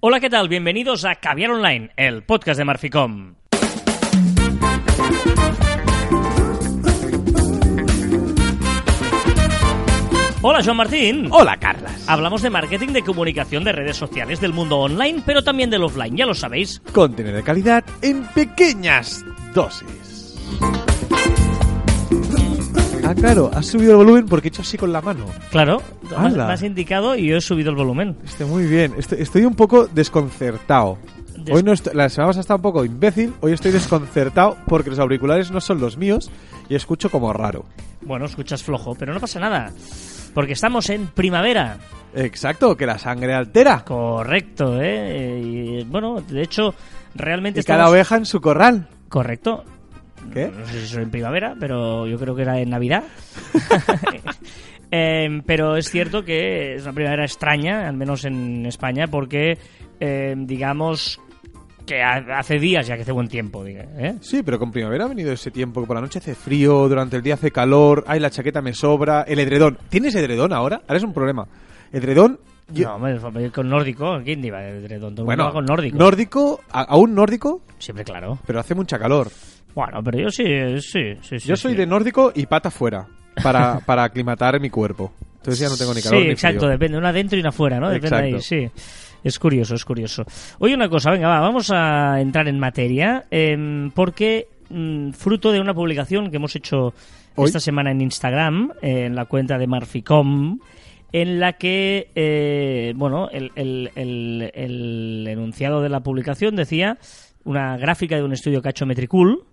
Hola, ¿qué tal? Bienvenidos a Caviar Online, el podcast de Marficom. Hola, Joan Martín. Hola, Carlas. Hablamos de marketing, de comunicación, de redes sociales, del mundo online, pero también del offline, ya lo sabéis. Contenido de calidad en pequeñas dosis. Ah, claro, has subido el volumen porque he hecho así con la mano. Claro, me has- ¡Hala! me has indicado y yo he subido el volumen. Este, muy bien. Estoy, estoy un poco desconcertado. Des- Hoy no estoy- la semana pasada estaba un poco imbécil, hoy estoy desconcertado porque los auriculares no son los míos y escucho como raro. Bueno, escuchas flojo, pero no pasa nada, porque estamos en primavera. Exacto, que la sangre altera. Correcto, ¿eh? Y, bueno, de hecho, realmente Y cada oveja en su corral. Correcto. ¿Qué? No sé si eso en primavera, pero yo creo que era en Navidad. Em, pero es cierto que es una primavera extraña, al menos en España, porque em, digamos que ha- hace días ya que hace buen tiempo. ¿eh? Sí, pero con primavera ha venido ese tiempo que por la noche hace frío, durante el día hace calor, ay, la chaqueta me sobra, el edredón. ¿Tienes edredón ahora? Ahora es un problema. Edredón... yo- No, hombre, con nórdico, ¿quién iba? Todo bueno, con nórdico. Nórdico, aún nórdico, Siempre claro. pero hace mucha calor. Bueno, pero yo sí, sí, sí. sí Yo soy sí. de nórdico y pata fuera para, para aclimatar mi cuerpo. Entonces ya no tengo ni calor Sí, ni exacto, frío. depende, una dentro y una fuera, ¿no? Depende ahí, Exacto. sí. Es curioso, es curioso. Oye, una cosa, venga, va, vamos a entrar en materia, em, porque mm, fruto de una publicación que hemos hecho Hoy. esta semana en Instagram, eh, en la cuenta de Marficom, en la que, eh, bueno, el, el- el- el enunciado de la publicación decía una gráfica de un estudio que ha hecho Metricool,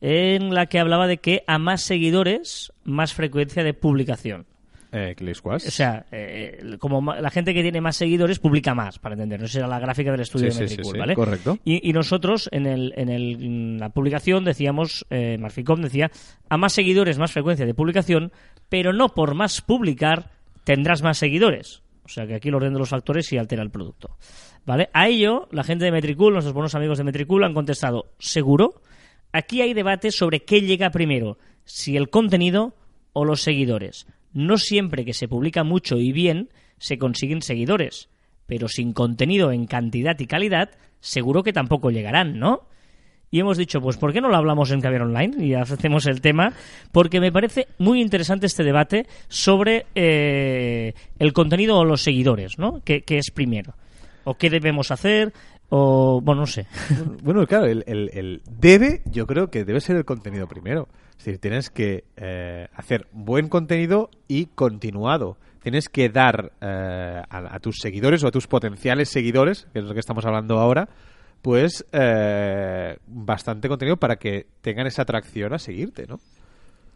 en la que hablaba de que a más seguidores, más frecuencia de publicación. Eh. O sea, eh, como la gente que tiene más seguidores publica más, para entendernos. Esa era la gráfica del estudio Sí, de Metricool, sí, sí, ¿vale? correcto. Y, y nosotros, en, el, en, el- en la publicación, decíamos, eh, Marficom decía, a más seguidores, más frecuencia de publicación, pero no por más publicar tendrás más seguidores. O sea que aquí el orden de los factores sí altera el producto. ¿Vale? A ello, la gente de Metricool, nuestros buenos amigos de Metricool, han contestado, seguro. Aquí hay debate sobre qué llega primero, si el contenido o los seguidores. No siempre que se publica mucho y bien se consiguen seguidores, pero sin contenido en cantidad y calidad, seguro que tampoco llegarán, ¿no? Y hemos dicho, pues ¿por qué no lo hablamos en Caviar Online? Y hacemos el tema, porque me parece muy interesante este debate sobre eh, el contenido o los seguidores, ¿no? ¿Qué, qué es primero? ¿O qué debemos hacer? O, bueno, no sé. Bueno, claro, el, el- el debe, yo creo que debe ser el contenido primero. Es decir, tienes que eh, hacer buen contenido y continuado. Tienes que dar eh, a, a tus seguidores o a tus potenciales seguidores, que es lo que estamos hablando ahora, pues eh, bastante contenido para que tengan esa atracción a seguirte, ¿no?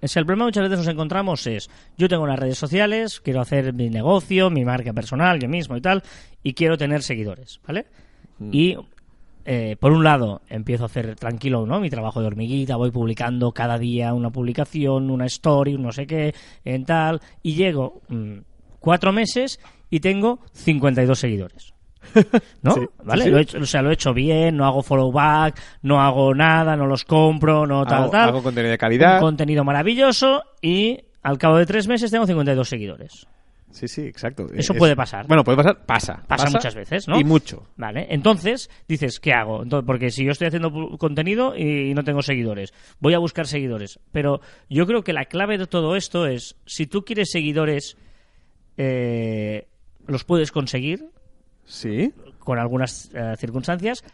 Sea, el problema muchas veces nos encontramos es, yo tengo unas redes sociales, quiero hacer mi negocio, mi marca personal, yo mismo y tal, y quiero tener seguidores, ¿vale? Y, eh, por un lado, empiezo a hacer tranquilo, ¿no? Mi trabajo de hormiguita, voy publicando cada día una publicación, una story, no sé qué, en tal, y llego mm, cuatro meses y tengo 52 seguidores. ¿No? Sí, ¿Vale? sí, sí. Lo he hecho, o sea, lo he hecho bien, no hago follow back, no hago nada, no los compro, no tal, hago, tal hago contenido de calidad. un contenido maravilloso y al cabo de tres meses tengo 52 seguidores. Sí, sí, exacto. Eso Es- puede pasar. Bueno, puede pasar, pasa. Pasa muchas veces, ¿no? Y mucho. Vale, entonces dices, ¿qué hago? Entonces, porque si yo estoy haciendo contenido y no tengo seguidores, voy a buscar seguidores. Pero yo creo que la clave de todo esto es, si tú quieres seguidores, eh, los puedes conseguir Sí. con algunas eh, circunstancias,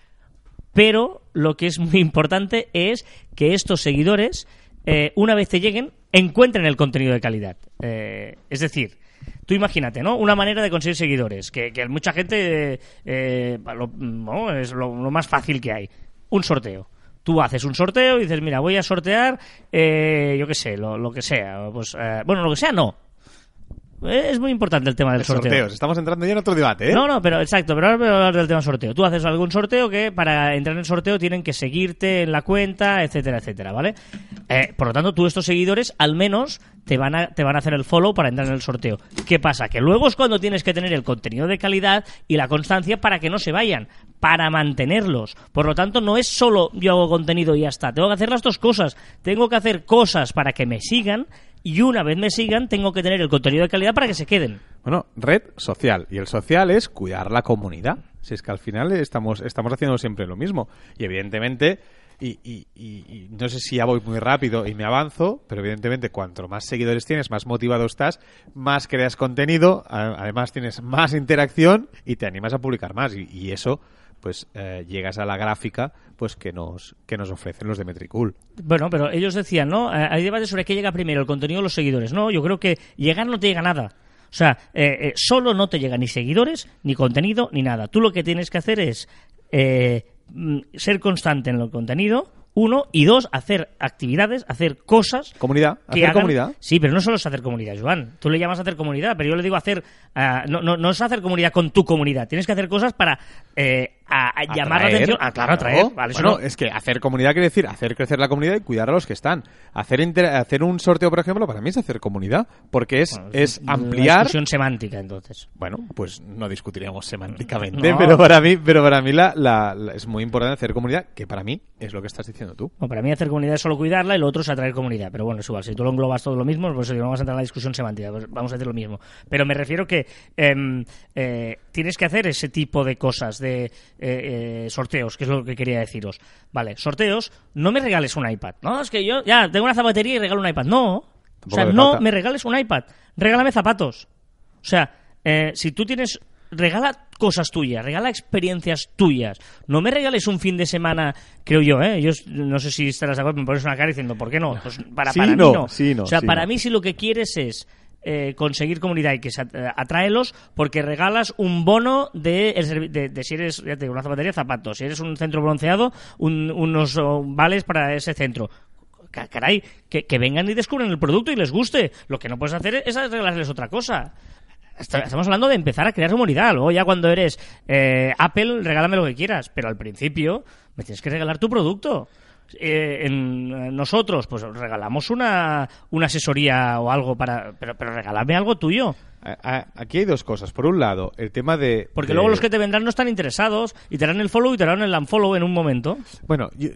pero lo que es muy importante es que estos seguidores, eh, una vez te lleguen, encuentren el contenido de calidad. Eh, es decir, tú imagínate, ¿no? Una manera de conseguir seguidores, que, que mucha gente eh, lo- es lo, más fácil que hay. Un sorteo. Tú haces un sorteo y dices, mira, voy a sortear, eh, yo qué sé, lo, lo que sea. Pues, eh, bueno, lo que sea no. Eh, Es muy importante el tema del sorteo. Sorteos. Estamos entrando ya en otro debate, ¿eh? No, no, pero exacto, pero ahora voy a hablar del tema sorteo. Tú haces algún sorteo que para entrar en el sorteo tienen que seguirte en la cuenta, etcétera, etcétera, ¿vale? Eh, por lo tanto, tú estos seguidores al menos te van, a, te van a hacer el follow para entrar en el sorteo. ¿Qué pasa? Que luego es cuando tienes que tener el contenido de calidad y la constancia para que no se vayan, para mantenerlos. Por lo tanto, no es solo yo hago contenido y ya está. Tengo que hacer las dos cosas. Tengo que hacer cosas para que me sigan y una vez me sigan tengo que tener el contenido de calidad para que se queden. Bueno, red social. Y el social es cuidar la comunidad. Si es que al final estamos, estamos haciendo siempre lo mismo. Y evidentemente, y, y- y- no sé si ya voy muy rápido y me avanzo, pero evidentemente cuanto más seguidores tienes, más motivado estás, más creas contenido, además tienes más interacción y te animas a publicar más. Y, y eso, pues eh, llegas a la gráfica pues que nos, que nos ofrecen los de Metricool. Bueno, pero ellos decían, ¿no? Eh, Hay debate sobre qué llega primero, el contenido o los seguidores. No, yo creo que llegar no te llega nada. O sea, eh, eh, solo no te llega ni seguidores, ni contenido, ni nada. Tú lo que tienes que hacer es eh, mm, ser constante en el contenido, uno, y dos, hacer actividades, hacer cosas Comunidad, que hacer hagan- comunidad. Sí, pero no solo es hacer comunidad, Joan. Tú le llamas hacer comunidad, pero yo le digo hacer. ah, no, no, no es hacer comunidad con tu comunidad. Tienes que hacer cosas para eh, a- a llamar la atención. Ah, claro, atraer. Vale, bueno, no- es que hacer comunidad quiere decir hacer crecer la comunidad y cuidar a los que están. Hacer inter- hacer un sorteo, por ejemplo, para mí es hacer comunidad, porque es, Bueno, es una ampliar. discusión semántica, entonces. Bueno, pues no discutiremos semánticamente, No. pero para mí, pero para mí la, la- la- es muy importante hacer comunidad, que para mí es lo que estás diciendo tú. Bueno, para mí hacer comunidad es solo cuidarla y lo otro es atraer comunidad. Pero bueno, es igual. Si tú lo englobas todo lo mismo, pues no vamos a entrar en la discusión semántica. pues vamos a decir lo mismo. Pero me refiero que em, eh, tienes que hacer ese tipo de cosas, de eh, eh, sorteos, que es lo que quería deciros. Vale, sorteos, no me regales un iPad. No, es que yo ya tengo una zapatería y regalo un iPad. No. O sea, no falta. me regales un iPad. Regálame zapatos. O sea, eh, si tú tienes. Regala cosas tuyas, regala experiencias tuyas. No me regales un fin de semana, creo yo, ¿eh? Yo no sé si estarás de acuerdo, me pones una cara diciendo, ¿por qué no? Pues para, Sí, para no, mí no. sí, no, o sea, sí, para no. mí si lo que quieres es eh, conseguir comunidad y que se at- atráelos porque regalas un bono de, de, de si eres ya una zapatería, zapatos. Si eres un centro bronceado, un- unos oh, vales para ese centro. Ca- Caray, que, que vengan y descubran el producto y les guste. Lo que no puedes hacer es regalarles otra cosa. Estamos hablando de empezar a crear comunidad. Luego ya cuando eres eh, Apple, regálame lo que quieras. Pero al principio me tienes que regalar tu producto. Eh, en, eh, nosotros, pues regalamos una, una asesoría o algo para... Pero, pero regálame algo tuyo. Aquí hay dos cosas. Por un lado, el tema de... Porque de- luego los que te vendrán no están interesados y te harán el follow y te harán el unfollow en un momento. Bueno, yo,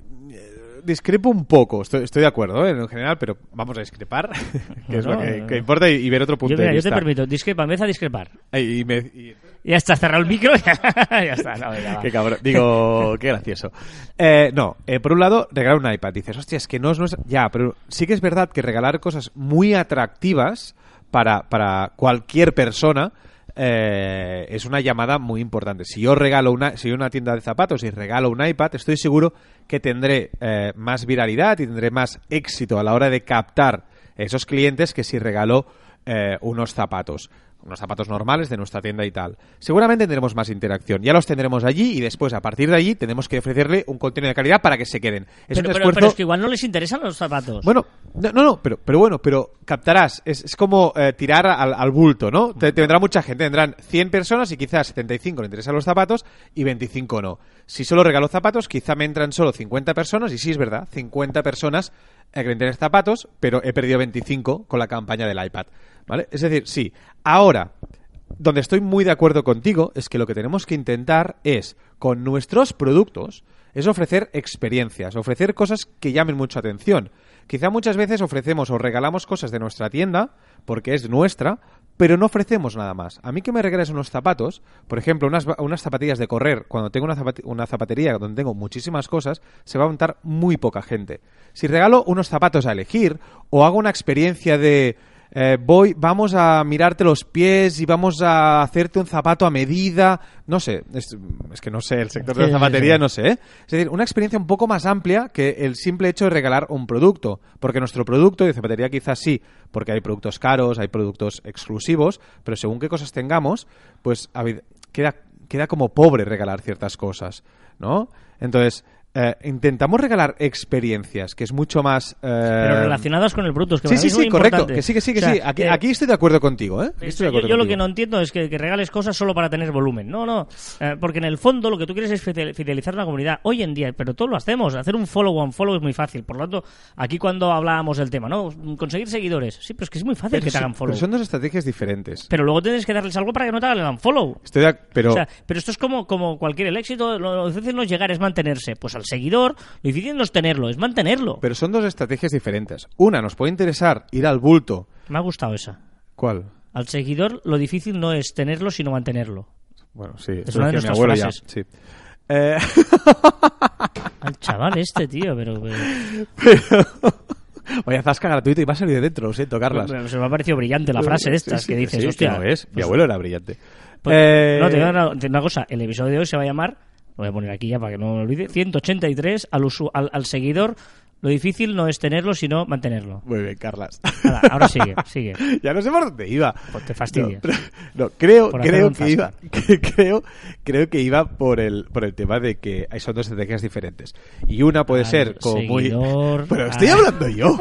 discrepo un poco, estoy, estoy de acuerdo ¿eh? en general, pero vamos a discrepar, que es lo que, que importa, y, y ver otro punto Yo, mira, de yo vista. te permito, discrepa, empieza a discrepar. Ay, y me- y- Ya está, cerrado el micro. ya está, no, ya. Qué cabrón. Digo, qué gracioso. Eh, no, eh, por un lado, regalar un iPad. Dices, hostia, es que no es nuestra... Ya, pero sí que es verdad que regalar cosas muy atractivas para, para cualquier persona eh, es una llamada muy importante. Si yo regalo una, si una tienda de zapatos y regalo un iPad, estoy seguro que tendré eh, más viralidad y tendré más éxito a la hora de captar esos clientes que si regalo eh, unos zapatos unos zapatos normales de nuestra tienda y tal. Seguramente tendremos más interacción. Ya los tendremos allí y después, a partir de allí, tenemos que ofrecerle un contenido de calidad para que se queden. Es Pero, un pero- esfuerzo... pero es que igual no les interesan los zapatos. Bueno, no, no, no, pero, pero bueno, pero captarás. Es, es como eh, tirar al, al bulto, ¿no? Te, te vendrá mucha gente. Vendrán 100 personas y quizás 75 le interesan los zapatos y 25 no. Si solo regalo zapatos, quizá me entran solo 50 personas y sí es verdad, 50 personas eh, que zapatos, pero he perdido 25 con la campaña del iPad. ¿Vale? Es decir, sí. Ahora, donde estoy muy de acuerdo contigo es que lo que tenemos que intentar es, con nuestros productos, es ofrecer experiencias, ofrecer cosas que llamen mucha atención. Quizá muchas veces ofrecemos o regalamos cosas de nuestra tienda, porque es nuestra, pero no ofrecemos nada más. A mí que me regales unos zapatos, por ejemplo, unas, zapatillas de correr, cuando tengo una, una zapatería donde tengo muchísimas cosas, se va a montar muy poca gente. Si regalo unos zapatos a elegir, o hago una experiencia de eh, voy, vamos a mirarte los pies y vamos a hacerte un zapato a medida. No sé, es, es que no sé, el sector de la zapatería no sé. ¿eh? Es decir, una experiencia un poco más amplia que el simple hecho de regalar un producto. Porque nuestro producto de zapatería quizás sí, porque hay productos caros, hay productos exclusivos, pero según qué cosas tengamos, pues queda, queda como pobre regalar ciertas cosas, ¿no? Entonces, eh, intentamos regalar experiencias, que es mucho más... eh, Pero relacionadas con el. Es que Sí, sí, sí, correcto. importante. Que sí, que sí, que O sea, sí. Aquí, eh, aquí estoy de acuerdo contigo, ¿eh? Yo, estoy de acuerdo yo lo que no entiendo es que, que regales cosas solo para tener volumen. No, no. Eh, porque en el fondo lo que tú quieres es fidel- fidelizar una comunidad. Hoy en día, pero todos lo hacemos. Hacer un follow on follow es muy fácil. Por lo tanto, aquí cuando hablábamos del tema, ¿no? Conseguir seguidores. Sí, pero es que es muy fácil Pero que te hagan follow. pero son dos estrategias diferentes. Pero luego tienes que darles algo para que no te hagan follow. Estoy de pero O sea, pero esto es como, como cualquier el éxito, lo, difícil no es llegar, es mantenerse. Pues al seguidor, lo difícil no es tenerlo, es mantenerlo. pero son dos estrategias diferentes. Una nos puede interesar ir al bulto. Me ha gustado esa. ¿Cuál? Al seguidor, lo difícil no es tenerlo, sino mantenerlo. Bueno, sí, Es una de mi nuestras ya, frases. sí. Eh, Al chaval este, tío, pero... pero- Vaya zasca gratuito y va a salir de dentro, lo siento, Carlas. pero se me ha parecido brillante la frase de estas Sí, sí, que dices, hostia... que lo es. Mi pues- abuelo era brillante. pues- Eh, No, te digo una, una cosa, el episodio de hoy se va a llamar, lo voy a poner aquí ya para que no me olvide, 183, al, usu- al, al seguidor, lo difícil no es tenerlo, sino mantenerlo. Muy bien, Carlas. Ahora, ahora sigue, sigue. ya no sé por dónde iba. Pues te fastidias. No, no, creo, creo que iba, que- creo, creo que iba por el, por el tema de que hay- son dos estrategias diferentes. Y una puede Al ser como muy. seguidor, Pero estoy a- hablando yo.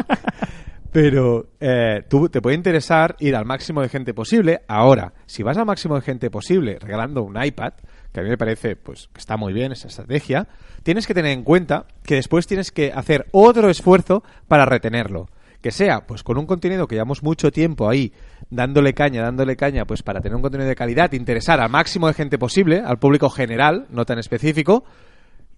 Pero eh, tú te puede interesar ir al máximo de gente posible. Ahora, si vas al máximo de gente posible regalando un iPad, que a mí me parece pues que está muy bien esa estrategia, tienes que tener en cuenta que después tienes que hacer otro esfuerzo para retenerlo. Que sea, pues con un contenido que llevamos mucho tiempo ahí, dándole caña, dándole caña, pues para tener un contenido de calidad, interesar al máximo de gente posible, al público general, no tan específico,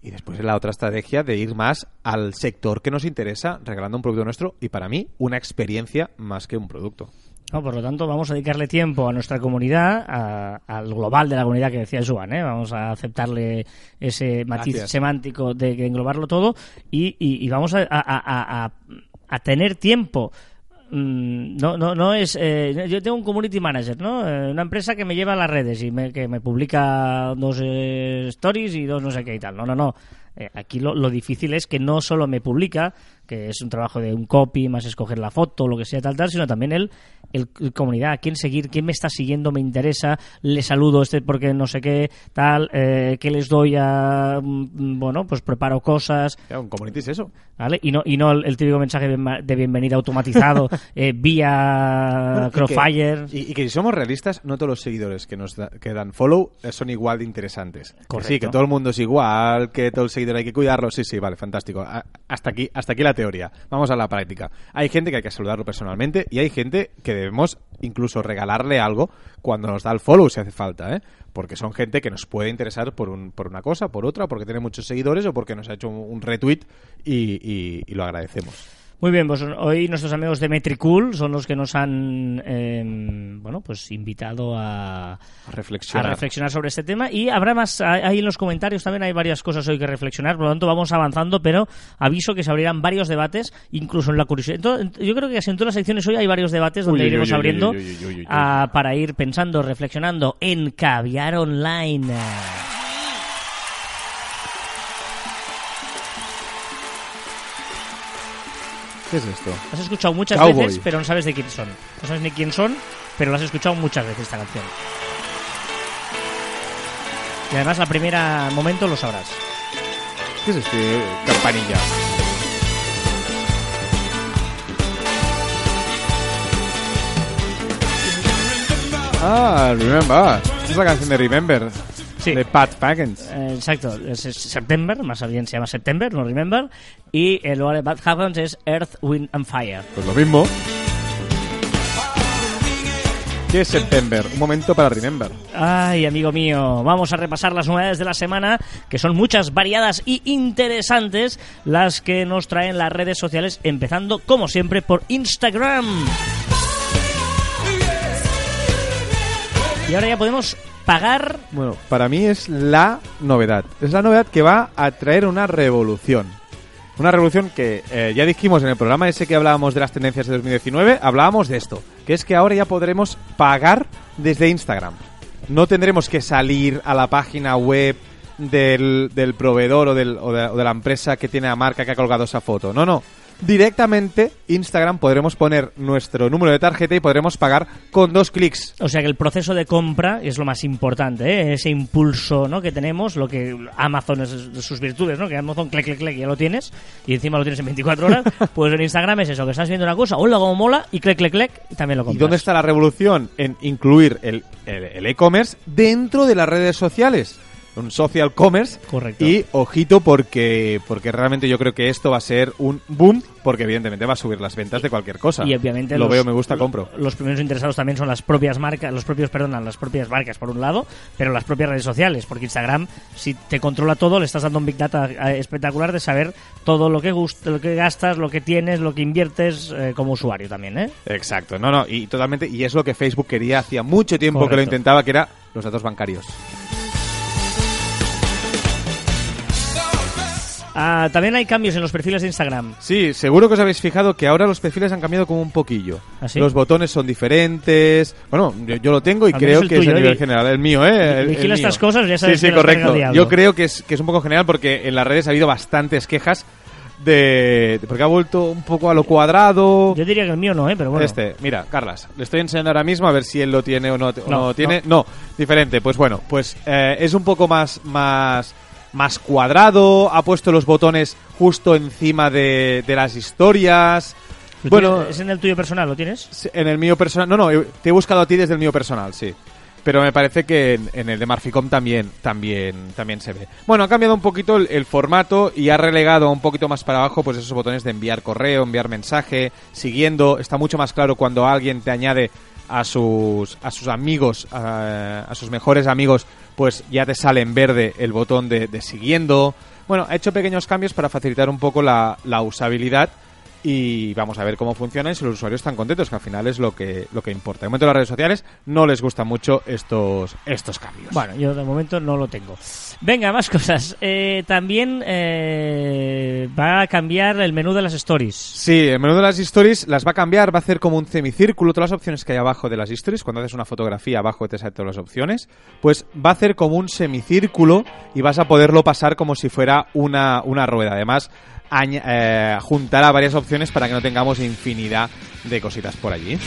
y después la otra estrategia de ir más al sector que nos interesa, regalando un producto nuestro y para mí una experiencia más que un producto. No, por lo tanto, vamos a dedicarle tiempo a nuestra comunidad, a- al global de la comunidad que decía Joan, ¿eh? Vamos a aceptarle ese matiz Gracias. semántico de, de englobarlo todo y, y- y vamos a, a- a- a- a tener tiempo. Mm, No, no, no es. eh, yo tengo un community manager, ¿no? Eh, una empresa que me lleva a las redes y me, que me publica dos eh, stories y dos no sé qué y tal. No, no, no. Eh, aquí lo, lo difícil es que no solo me publica, que es un trabajo de un copy, más escoger la foto, lo que sea, tal, tal, sino también el, el, el comunidad, a quién seguir, quién me está siguiendo, me interesa, le saludo este porque no sé qué, tal, eh, qué les doy a. mm, Bueno, pues preparo cosas, Ya, un community es eso. ¿vale? Y no, y no el, el típico mensaje de bienvenida automatizado eh, vía Bueno, y que- Crossfire. Y, y que si somos realistas, no todos los seguidores que nos da- que dan follow eh, son igual de interesantes. Que Correcto. sí, que todo el mundo es igual, que todo el seguidor hay que cuidarlo. Sí, sí, vale, fantástico. A- hasta aquí, hasta aquí la teoría. Vamos a la práctica. Hay gente que hay que saludarlo personalmente y hay gente que debemos incluso regalarle algo cuando nos da el follow si hace falta, ¿eh? Porque son gente que nos puede interesar por, un, por una cosa, por otra, porque tiene muchos seguidores o porque nos ha hecho un, retweet y lo agradecemos. Muy bien, pues hoy nuestros amigos de Metricool son los que nos han eh, bueno pues invitado a, A a reflexionar. sobre este tema. Y habrá más ahí en los comentarios también hay varias cosas hoy que reflexionar. Por lo tanto vamos avanzando pero aviso que se abrirán varios debates incluso en la curiosidad. Entonces, yo creo que en todas las secciones hoy hay varios debates donde Uy, iremos uy, abriendo uy, para ir pensando reflexionando en caviar online ¿Qué es esto? Has escuchado muchas Cowboy. veces, pero no sabes de quién son. No sabes ni quién son, pero lo has escuchado muchas veces esta canción. Y además, la primera momento lo sabrás. ¿Qué es este campanilla? Ah, Remember. Es la canción de Remember. Sí. De Pat Packens. Eh, exacto, es, es September, más bien se llama September, no Remember. Y el lugar de Bad Happens es Earth, Wind and Fire. Pues lo mismo. ¿Qué es September? Un momento para Remember. Ay, amigo mío, vamos a repasar las novedades de la semana, que son muchas, variadas y interesantes, las que nos traen las redes sociales, empezando, como siempre, por Instagram. Y ahora ya podemos pagar Bueno, para mí es la novedad. Es la novedad que va a traer una revolución. Una revolución que eh, ya dijimos en el programa ese que hablábamos de las tendencias de 2019, hablábamos de esto, que es que ahora ya podremos pagar desde Instagram. No tendremos que salir a la página web del, del proveedor o, del- o de, o de la empresa que tiene la marca que ha colgado esa foto. No, no. Directamente Instagram podremos poner nuestro número de tarjeta y podremos pagar con dos clics. O sea que el proceso de compra es lo más importante, ¿eh? ese impulso ¿no? que tenemos, lo que Amazon es sus virtudes, ¿no? que Amazon, clic, clic, clic, ya lo tienes y encima lo tienes en 24 horas, pues en Instagram es eso, que estás viendo una cosa, hola, como mola, y clic, clic, clic, y también lo compras. ¿Y dónde está la revolución? En incluir el el- el e-commerce dentro de las redes sociales. Un social commerce. Correcto. Y ojito porque, porque realmente yo creo que esto va a ser un boom porque evidentemente va a subir las ventas de cualquier cosa. Y obviamente Lo los- veo, me gusta, compro. Los primeros interesados también son las propias marcas, los propios, perdón, las propias marcas por un lado, pero las propias redes sociales, porque Instagram si te controla todo, le estás dando un big data eh, espectacular de saber todo lo que gust- lo que gastas, lo que tienes, lo que inviertes eh, como usuario también, ¿eh? Exacto, no, no, y totalmente, y es lo que Facebook quería hacía mucho tiempo que lo intentaba, que era los datos bancarios. Ah, también hay cambios en los perfiles de Instagram. Sí, seguro que os habéis fijado que ahora los perfiles han cambiado como un poquillo. ¿Ah, sí? Los botones son diferentes. Bueno, yo, yo lo tengo y Al creo que es a nivel general. El mío, ¿eh? El- Vigila el estas cosas, ya sabes Sí, sí, que correcto. Yo creo que es, que es un poco general porque en las redes ha habido bastantes quejas de... de- porque ha vuelto un poco a lo cuadrado. Yo diría que el mío no, ¿eh? Pero bueno. Este, mira, Carlas, le estoy enseñando ahora mismo a ver si él lo tiene o no, o No, no lo tiene. No. diferente. Pues bueno, pues eh, es un poco más, más, más cuadrado. Ha puesto los botones justo encima de, de las historias. ¿Lo Bueno, ¿Es en el tuyo personal? ¿Lo tienes? En el mío personal. No, no, eh, te he buscado a ti desde el mío personal, sí. Pero me parece que en, en el de Marficom también, también, también se ve. Bueno, ha cambiado un poquito el, el formato y ha relegado un poquito más para abajo pues esos botones de enviar correo, enviar mensaje, siguiendo. Está mucho más claro cuando alguien te añade a sus, a sus amigos, a, a sus mejores amigos, pues ya te sale en verde el botón de, de siguiendo. Bueno, ha hecho pequeños cambios para facilitar un poco la, la usabilidad y vamos a ver cómo funciona y si los usuarios están contentos, que al final es lo que, lo que importa. De momento las redes sociales no les gustan mucho estos, estos cambios. Bueno, yo de momento no lo tengo. Venga, más cosas. Eh, también eh, va a cambiar el menú de las stories. Sí, el menú de las stories las va a cambiar, va a hacer como un semicírculo, todas las opciones que hay abajo de las stories, cuando haces una fotografía abajo te salen todas las opciones, pues va a hacer como un semicírculo y vas a poderlo pasar como si fuera una, una rueda. Además, eh, juntará varias opciones para que no tengamos infinidad de cositas por allí.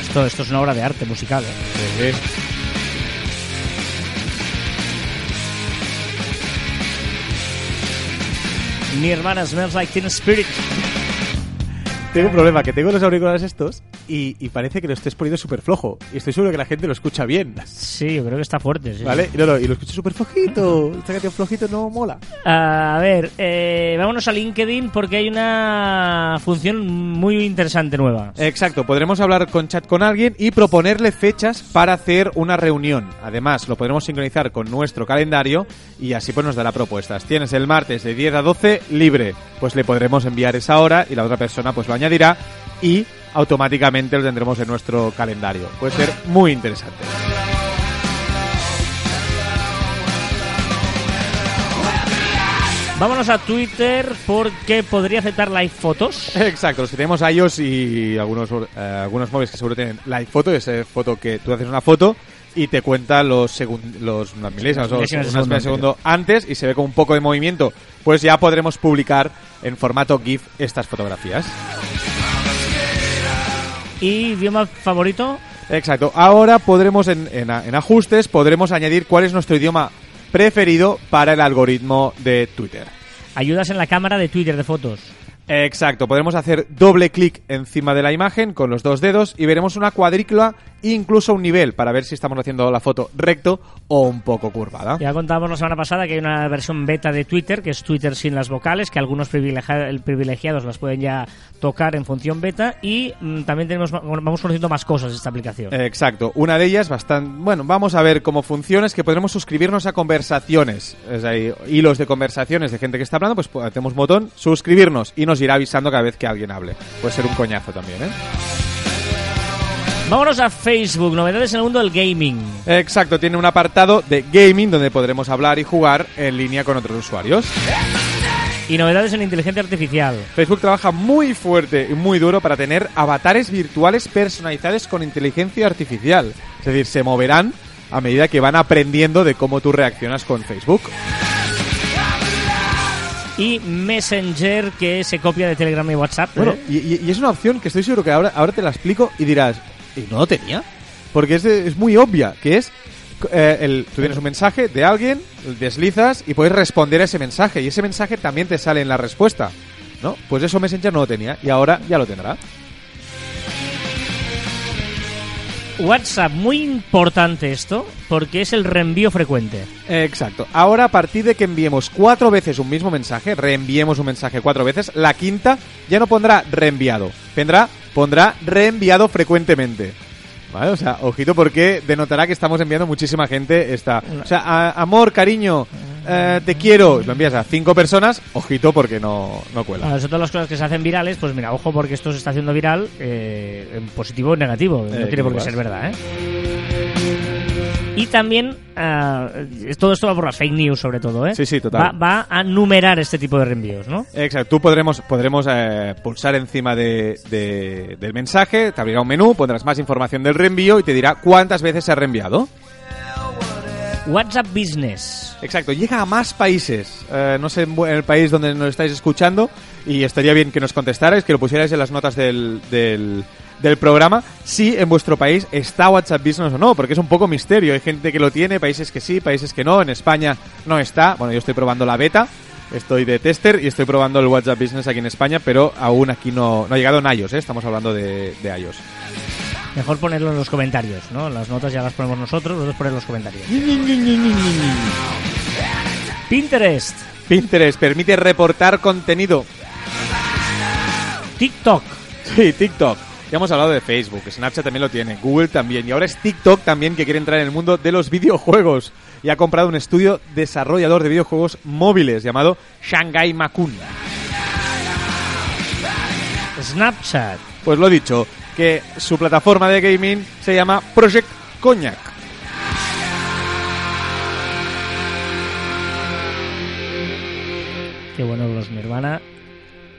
Esto, esto es una obra de arte musical. ¿eh? Mi hermana smells like Teen Spirit. Tengo un problema, que tengo los auriculares estos y, y parece que lo estés poniendo súper flojo. Y estoy seguro que la gente lo escucha bien. Sí, yo creo que está fuerte. sí. ¿Vale? No, no, y lo escucho súper flojito. Esta canción flojito no mola. A ver, eh, vámonos a LinkedIn porque hay una función muy interesante nueva. Exacto, podremos hablar con chat con alguien y proponerle fechas para hacer una reunión. Además, lo podremos sincronizar con nuestro calendario y así pues nos dará propuestas. Tienes el martes de 10 a 12 libre, pues le podremos enviar esa hora y la otra persona pues lo añadirá y automáticamente lo tendremos en nuestro calendario. Puede ser muy interesante. Vámonos a Twitter porque podría aceptar live fotos. Exacto, los que tenemos iOS y algunos, eh, algunos móviles que seguro tienen live foto, esa foto que tú haces una foto y te cuenta los segun- los unas milésimas o unas milésimas de segundo antes y se ve con un poco de movimiento, pues ya podremos publicar en formato GIF estas fotografías. ¿Y idioma favorito? Exacto, ahora podremos en, en ajustes, podremos añadir cuál es nuestro idioma preferido para el algoritmo de Twitter. Ayudas en la cámara de Twitter de fotos. Exacto, podremos hacer doble clic encima de la imagen con los dos dedos y veremos una cuadrícula incluso un nivel para ver si estamos haciendo la foto recto o un poco curvada. Ya contábamos la semana pasada que hay una versión beta de Twitter, que es Twitter sin las vocales, que algunos privilegia- privilegiados las pueden ya tocar en función beta y mm, también tenemos vamos conociendo más cosas de esta aplicación. Exacto, una de ellas bastante... Bueno, vamos a ver cómo funciona, es que podremos suscribirnos a conversaciones, es ahí, hilos de conversaciones de gente que está hablando, pues hacemos botón, suscribirnos y nos irá avisando cada vez que alguien hable. Puede ser un coñazo también, ¿eh? Vámonos a Facebook, novedades en el mundo del gaming. Exacto, tiene un apartado de gaming donde podremos hablar y jugar en línea con otros usuarios. Y novedades en inteligencia artificial. Facebook trabaja muy fuerte y muy duro para tener avatares virtuales personalizados con inteligencia artificial. Es decir, se moverán a medida que van aprendiendo de cómo tú reaccionas con Facebook. y Messenger que se copia de Telegram y WhatsApp. Bueno, ¿eh? y, y- y es una opción que estoy seguro que ahora, ahora te la explico y dirás, ¿y no lo tenía? Porque es, de- es muy obvia, que es, eh, el, tú tienes un mensaje de alguien, deslizas y puedes responder a ese mensaje, y ese mensaje también te sale en la respuesta, ¿no? Pues eso Messenger no lo tenía, y ahora ya lo tendrá. WhatsApp, muy importante esto, porque es el reenvío frecuente. Exacto. Ahora, a partir de que enviemos cuatro veces un mismo mensaje, reenviemos un mensaje cuatro veces, la quinta ya no pondrá reenviado. Tendrá, pondrá reenviado frecuentemente. ¿Vale? O sea, ojito porque denotará que estamos enviando muchísima gente esta... O sea, a- amor, cariño, eh, te quiero, lo envías a cinco personas, ojito porque no, no cuela. Bueno, todas las cosas que se hacen virales, pues mira, ojo porque esto se está haciendo viral eh, en positivo o en negativo. No Eh, tiene por qué ¿qué ser verdad, ¿eh? Y también, ah, todo esto va por las fake news sobre todo, ¿eh? Sí, sí, total. Va, va a numerar este tipo de reenvíos, ¿no? Exacto, tú podremos, podremos eh, pulsar encima de, de- del mensaje, te abrirá un menú, pondrás más información del reenvío y te dirá cuántas veces se ha reenviado. WhatsApp Business. Exacto, llega a más países. Eh, no sé en el país donde nos estáis escuchando y estaría bien que nos contestarais, que lo pusierais en las notas del, del, del programa, si en vuestro país está WhatsApp Business o no, porque es un poco misterio. Hay gente que lo tiene, países que sí, países que no. En España no está. Bueno, yo estoy probando la beta. Estoy de tester y estoy probando el WhatsApp Business aquí en España, pero aún aquí no, no ha llegado en iOS, ¿eh? estamos hablando de, de iOS. Mejor ponerlo en los comentarios, ¿no? Las notas ya las ponemos nosotros, vosotros poner en los comentarios. Pinterest, Pinterest permite reportar contenido. TikTok. Sí, TikTok. Ya hemos hablado de Facebook, Snapchat también lo tiene, Google también, y ahora es TikTok también que quiere entrar en el mundo de los videojuegos. Y ha comprado un estudio desarrollador de videojuegos móviles llamado Shanghai Makun. Snapchat. Pues lo dicho, que su plataforma de gaming se llama Project Cognac. Qué bueno los Nirvana.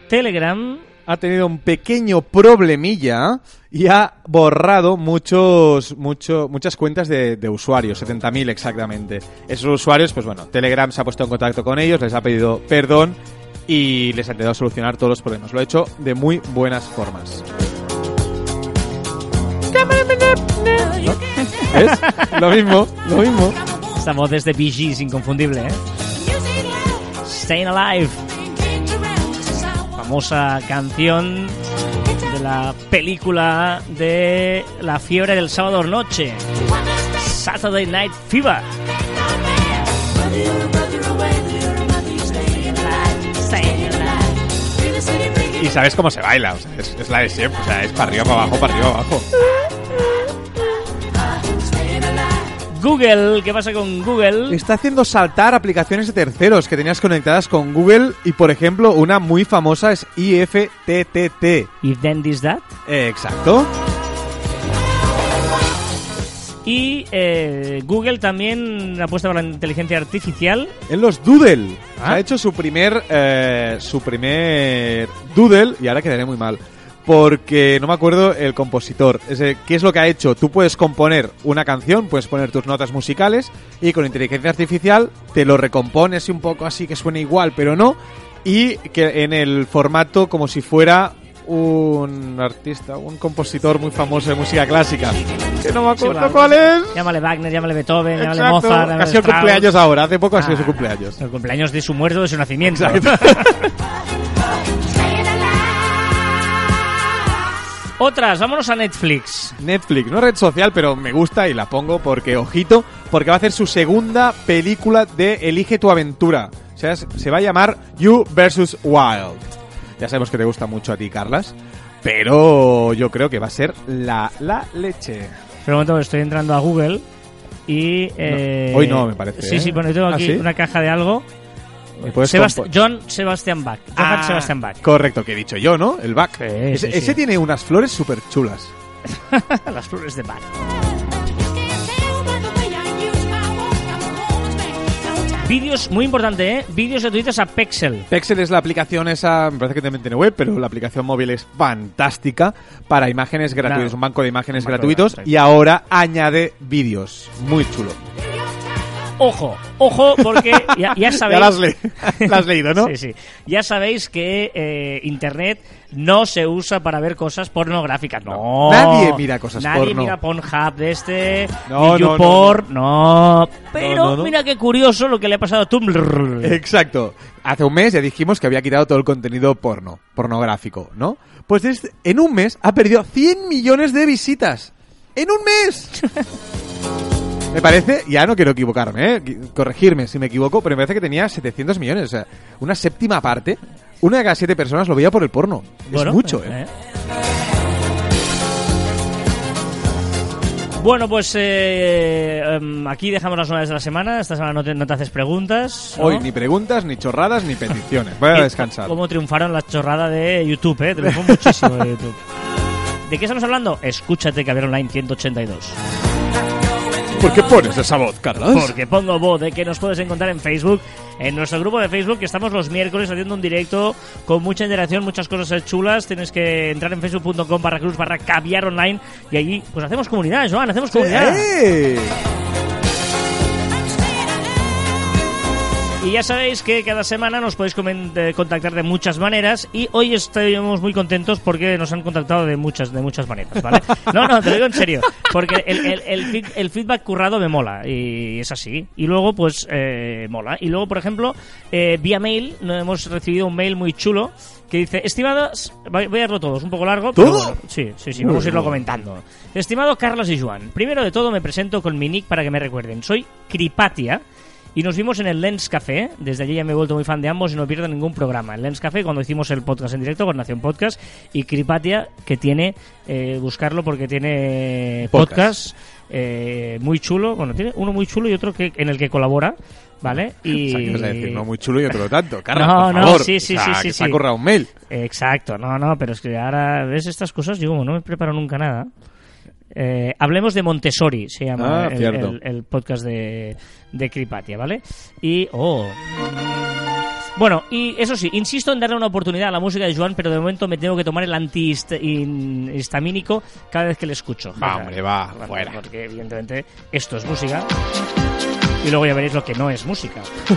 Telegram. Ha tenido un pequeño problemilla y ha borrado muchos, mucho, muchas cuentas de, de usuarios, 70.000 exactamente. Esos usuarios, pues bueno, Telegram se ha puesto en contacto con ellos, les ha pedido perdón y les ha intentado solucionar todos los problemas. Lo ha hecho de muy buenas formas. ¿Ves? Lo mismo, lo mismo. Esta voz es de BG, inconfundible, ¿eh? Staying Alive. Famosa canción de la película de La fiebre del sábado noche. Saturday Night Fever. Y sabes cómo se baila, o sea, es, es la de siempre, o sea, es para arriba, para abajo, para arriba, para abajo. Google, ¿qué pasa con Google? Está haciendo saltar aplicaciones de terceros que tenías conectadas con Google y, por ejemplo, una muy famosa es IFTTT. If then this that. Eh, exacto. Y eh, Google también apuesta por la inteligencia artificial. En los Doodle. Ah. Ha hecho su primer, eh, su primer Doodle y ahora quedaré muy mal. Porque no me acuerdo el compositor. Es, eh, ¿Qué es lo que ha hecho? Tú puedes componer una canción, puedes poner tus notas musicales y con inteligencia artificial te lo recompones y un poco así que suene igual, pero no. Y que en el formato como si fuera un artista, un compositor muy famoso de música clásica. Que no me acuerdo Sí, cuál es. Llámale Wagner, llámale Beethoven, llámale Exacto. Mozart. llámale Casi el Strauss. cumpleaños ahora, hace poco ha sido Ah, su cumpleaños. El cumpleaños de su muerte o de su nacimiento. Otras, vámonos a Netflix. Netflix, no red social, pero me gusta y la pongo porque, ojito, porque va a hacer su segunda película de Elige tu aventura. O sea, se va a llamar You vs. Wild. Ya sabemos que te gusta mucho a ti, Carlas, pero yo creo que va a ser la, la leche. Pero un momento, estoy entrando a Google y... eh, hoy no, me parece, Sí, ¿eh? sí, bueno, yo tengo ¿Ah, aquí sí? una caja de algo. ¿Me puedes Sebast- John Sebastian Bach. Johann Ah, Sebastian Bach. Correcto, que he dicho yo, ¿no? El back. Sí, ese, sí, ese sí. tiene unas flores súper chulas. Las flores de Bach. Vídeos, muy importante, ¿eh? Vídeos gratuitos a Pexel. Pexel es la aplicación esa, me parece que también tiene web, pero la aplicación móvil es fantástica para imágenes gratuitas, Claro. un banco de imágenes banco gratuitos y ahora añade vídeos. Muy chulo. Ojo, ojo, porque ya, ya sabéis... Ya le- has leído, ¿no? Sí, sí. Ya sabéis que eh, Internet no se usa para ver cosas pornográficas. No. Nadie mira cosas Nadie porno. mira Pornhub de este, No, ni no, YouPorn, no, Pero No, mira qué curioso lo que le ha pasado a Tumblr. Exacto. Hace un mes ya dijimos que había quitado todo el contenido porno, pornográfico, ¿no? Pues desde- en un mes ha perdido 100 millones de visitas. ¡En un mes! me parece, ya no quiero equivocarme, ¿eh? Corregirme si me equivoco, pero me parece que tenía 700 millones, o sea, una séptima parte. Una de cada siete personas lo veía por el porno. Bueno, es mucho, ¿eh? Bueno, pues eh, em, aquí dejamos las novedades de la semana. Esta semana no te, no te haces preguntas. ¿no? Hoy ni preguntas, ni chorradas, ni peticiones. Voy a ¿Qué- descansar. Cómo triunfaron la chorrada de YouTube, ¿eh? Triunfó muchísimo de YouTube. ¿De qué estamos hablando? Escúchate Caber Online 182. ¿Por qué pones esa voz, Carlos? Porque pongo voz de que nos puedes encontrar en Facebook, en nuestro grupo de Facebook, que estamos los miércoles haciendo un directo con mucha interacción, muchas cosas chulas. Tienes que entrar en facebook.com barra cruz barra caviar online y allí pues hacemos comunidad, Joan, hacemos comunidad. ¡Eh! Y ya sabéis que cada semana nos podéis contactar de muchas maneras y hoy estamos muy contentos porque nos han contactado de muchas de muchas maneras, ¿vale? No, no, te lo digo en serio, porque el, el- el feed- el feedback currado me mola y es así. Y luego, pues, eh, mola. Y luego, por ejemplo, eh, vía mail, hemos recibido un mail muy chulo que dice, estimadas, voy a leerlo todo, es un poco largo, pero ¿Todo? bueno, sí, sí, sí, vamos a irlo comentando. Estimado Carlos y Joan, primero de todo me presento con mi nick para que me recuerden. Soy Cripatia y nos vimos en el Lens Café. Desde allí ya me he vuelto muy fan de ambos y no pierdo ningún programa. El Lens Café, cuando hicimos el podcast en directo con Nación Podcast, y Cripatia, que tiene, eh, buscarlo porque tiene podcast, Podcast. eh, muy chulo. Bueno, tiene uno muy chulo y otro que en el que colabora, ¿vale? Y... O sea, ¿qué vas a decir? No muy chulo y otro tanto. Carlos, No, por no, favor. sí, sí, O sea, sí, sí, que se ha sí. un mail. Exacto, no, no, pero es que ahora ves estas cosas, yo como no me preparo nunca nada. Eh, hablemos de Montessori, se llama Ah, el, el- el podcast de, de Cripatia, ¿vale? Y, oh. Bueno, y eso sí, insisto en darle una oportunidad a la música de Joan, pero de momento me tengo que tomar el antihistamínico cada vez que le escucho. Va, sea, hombre, va, bueno, fuera. Porque evidentemente esto es música. Y luego ya veréis lo que no es música. Qué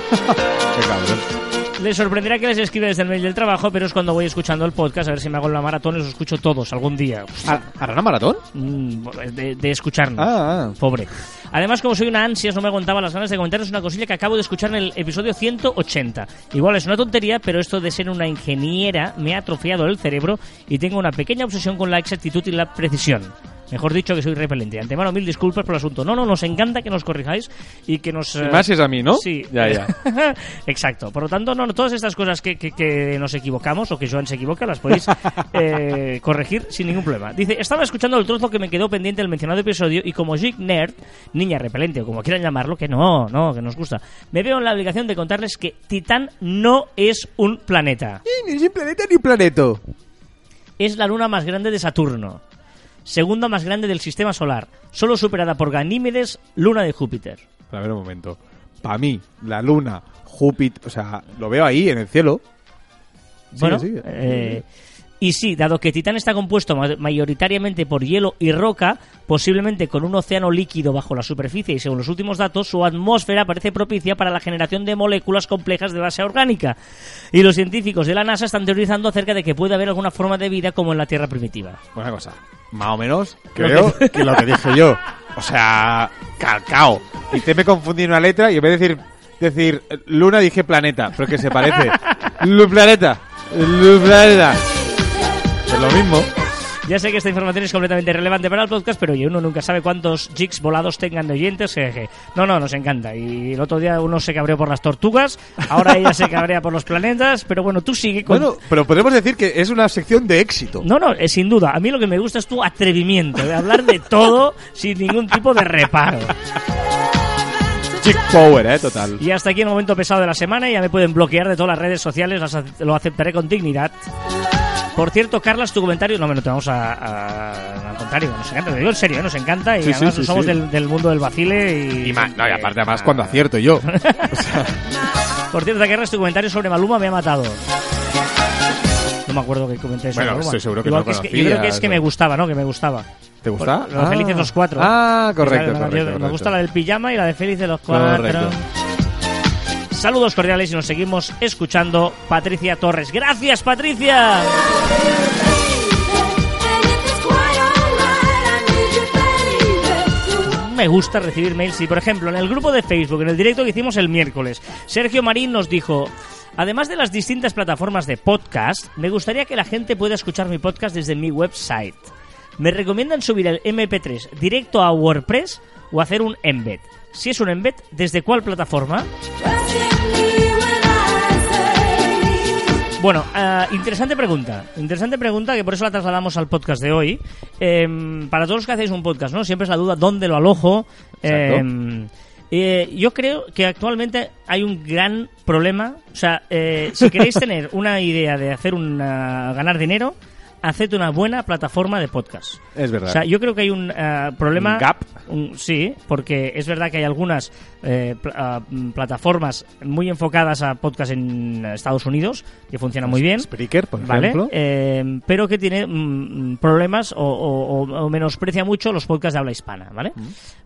cabrón. Les sorprenderá que les escriba desde el mail del trabajo, pero es cuando voy escuchando el podcast, a ver si me hago la maratón y los escucho todos algún día. ¿Har- ¿Hará una maratón? Mm, De, de escucharnos. Ah, ah. Pobre. Además, como soy una ansias, no me aguantaba las ganas de comentarles una cosilla que acabo de escuchar en el episodio 180. Igual es una tontería, pero esto de ser una ingeniera me ha atrofiado el cerebro y tengo una pequeña obsesión con la exactitud y la precisión. Mejor dicho, que soy repelente. Antemano, mil disculpas por el asunto. No, no, nos encanta que nos corrijáis y que nos... Y más si es a mí, ¿no? Sí. Ya, ya. Exacto. Por lo tanto, no, no, todas estas cosas que, que- que nos equivocamos o que Joan se equivoca, las podéis eh, corregir sin ningún problema. Dice, estaba escuchando el trozo que me quedó pendiente del mencionado episodio y como Geek Nerd, niña repelente o como quieran llamarlo, que no, no, que nos gusta, me veo en la obligación de contarles que Titán no es un planeta. Y Ni sin planeta ni planeto. Es la luna más grande de Saturno. Segunda más grande del sistema solar, solo superada por Ganímedes, luna de Júpiter. A ver un momento. Para mí, la luna, Júpiter, o sea, lo veo ahí en el cielo. Sigue, Bueno, sigue. eh, y sí, dado que Titán está compuesto ma- mayoritariamente por hielo y roca, posiblemente con un océano líquido bajo la superficie y según los últimos datos, su atmósfera parece propicia para la generación de moléculas complejas de base orgánica. Y los científicos de la NASA están teorizando acerca de que puede haber alguna forma de vida como en la Tierra primitiva. Una cosa, más o menos, creo que lo que dije yo. O sea, calcao. Y te me confundí en una letra y en vez de decir, decir eh, luna dije planeta, pero que se parece. Lu planeta. Lu planeta. Es lo mismo. Ya sé que esta información es completamente irrelevante para el podcast, pero oye, uno nunca sabe cuántos jigs volados tengan de oyentes. jeje. No, no, nos encanta. Y el otro día uno se cabreó por las tortugas, ahora ella se cabrea por los planetas, pero bueno, tú sigue con... Bueno, pero podemos decir que es una sección de éxito. No, no, eh, sin duda. A mí lo que me gusta es tu atrevimiento de hablar de todo sin ningún tipo de reparo. Chick Power, eh, total. Y hasta aquí el momento pesado de la semana. Ya me pueden bloquear de todas las redes sociales, las lo aceptaré con dignidad. Por cierto, Carlas, tu comentario, no me lo tenemos a, a- al contrario, nos encanta, te digo en serio, ¿eh? nos encanta y Sí, además sí, somos. Del, del mundo del vacile y... Y, más, no, y aparte, además, cuando acierto yo. O sea, Por cierto, Carlas, tu comentario sobre Maluma me ha matado. No me acuerdo que comenté eso. Bueno, la estoy seguro que Igual no es que, Yo creo que es que me ¿no? gustaba, ¿no? Que me gustaba. ¿Te gusta? Por- Ah. Felices los Cuatro. Ah, correcto, correcto, Me gusta la del pijama y la de Felices los Cuatro. Correcto. Saludos cordiales y nos seguimos escuchando Patricia Torres. Gracias, Patricia. Me gusta recibir mails y, por ejemplo, en el grupo de Facebook, en el directo que hicimos el miércoles, Sergio Marín nos dijo, además de las distintas plataformas de podcast, me gustaría que la gente pueda escuchar mi podcast desde mi website. Me recomiendan subir el MP3 directo a WordPress o hacer un embed. Si es un embed, ¿desde cuál plataforma? Bueno, ah, interesante pregunta. Interesante pregunta que por eso la trasladamos al podcast de hoy. Em, para todos los que hacéis un podcast, ¿no? Siempre es la duda dónde lo alojo. Em, eh, yo creo que actualmente hay un gran problema. O sea, eh, si queréis tener una idea de hacer una ganar dinero, haced una buena plataforma de podcast. Es verdad. O sea, yo creo que hay un ah, problema. Un gap. un- sí, porque es verdad que hay algunas eh, pl- ah, mm, plataformas muy enfocadas a podcast en Estados Unidos que funcionan muy bien. Spreaker, por ¿Vale? ejemplo. Eh, pero que tiene mm, problemas o, o- o- o menosprecia mucho los podcasts de habla hispana, ¿vale?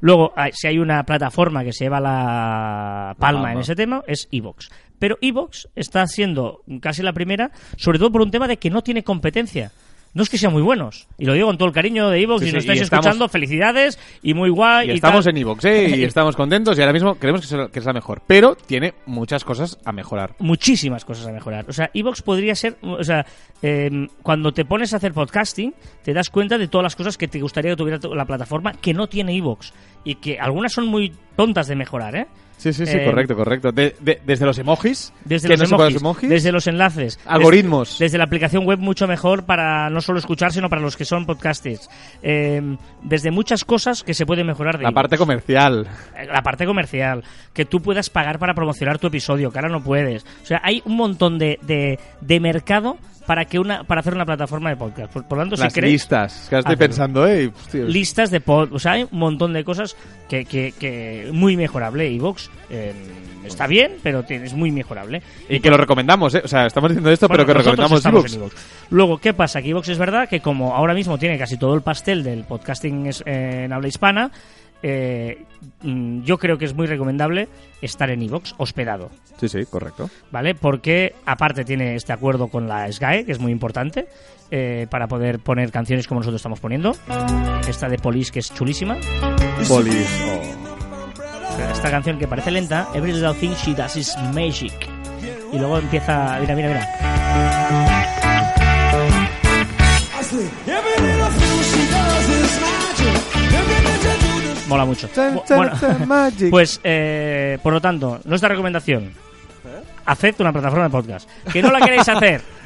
Luego, hay- si hay una plataforma que se lleva la palma palma. en ese tema, es Evox. Pero Evox está siendo casi la primera, sobre todo por un tema de que no tiene competencia. No es que sean muy buenos. Y lo digo con todo el cariño de Evox. Sí, y sí, nos estáis estamos- escuchando, felicidades y muy guay. Y y estamos tal. en Evox, ¿eh? Y estamos contentos y ahora mismo creemos que es, que es la mejor. Pero tiene muchas cosas a mejorar. muchísimas cosas a mejorar. O sea, Evox podría ser, o sea, eh, cuando te pones a hacer podcasting, te das cuenta de todas las cosas que te gustaría que tuviera tu- la plataforma que no tiene Evox y que algunas son muy tontas de mejorar, ¿eh? Sí, sí, sí, Eh, correcto, correcto. De- de- desde los emojis. Desde los, no emojis, emojis. desde los enlaces, Algoritmos. desde, desde la aplicación web mucho mejor para no solo escuchar, sino para los que son podcasters. Eh, desde muchas cosas que se pueden mejorar de La parte comercial. Eh, la parte comercial, que tú puedas pagar para promocionar tu episodio, que ahora no puedes. O sea, hay un montón de, de mercado para que una para hacer una plataforma de podcast. Por, por lo tanto, Las si queréis listas. Que estoy pensando, ¿eh? Listas de pod, o sea, hay un montón de cosas que, que, que muy mejorable. Evox está bien, pero es muy mejorable. Y que lo recomendamos, ¿eh? O sea, estamos diciendo esto, Bueno, pero que recomendamos iVoox. Luego, ¿qué pasa? Que Evox es verdad que como ahora mismo tiene casi todo el pastel del podcasting en habla hispana, eh, mm, yo creo que es muy recomendable estar en Evox hospedado. Sí, sí, correcto. ¿vale? Porque aparte tiene este acuerdo con la SGAE, que es muy importante, eh, para poder poner canciones como nosotros estamos poniendo. Esta de Police, que es chulísima. Polis. oh. Esta canción que parece lenta, Every Little Thing She Does Is Magic. Y luego empieza, mira, mira, mira. Mola mucho. Chan, Bu- chan, Bueno, chan, magic. pues, eh, por lo tanto, nuestra recomendación: haced una plataforma de podcast. Que no la queréis hacer.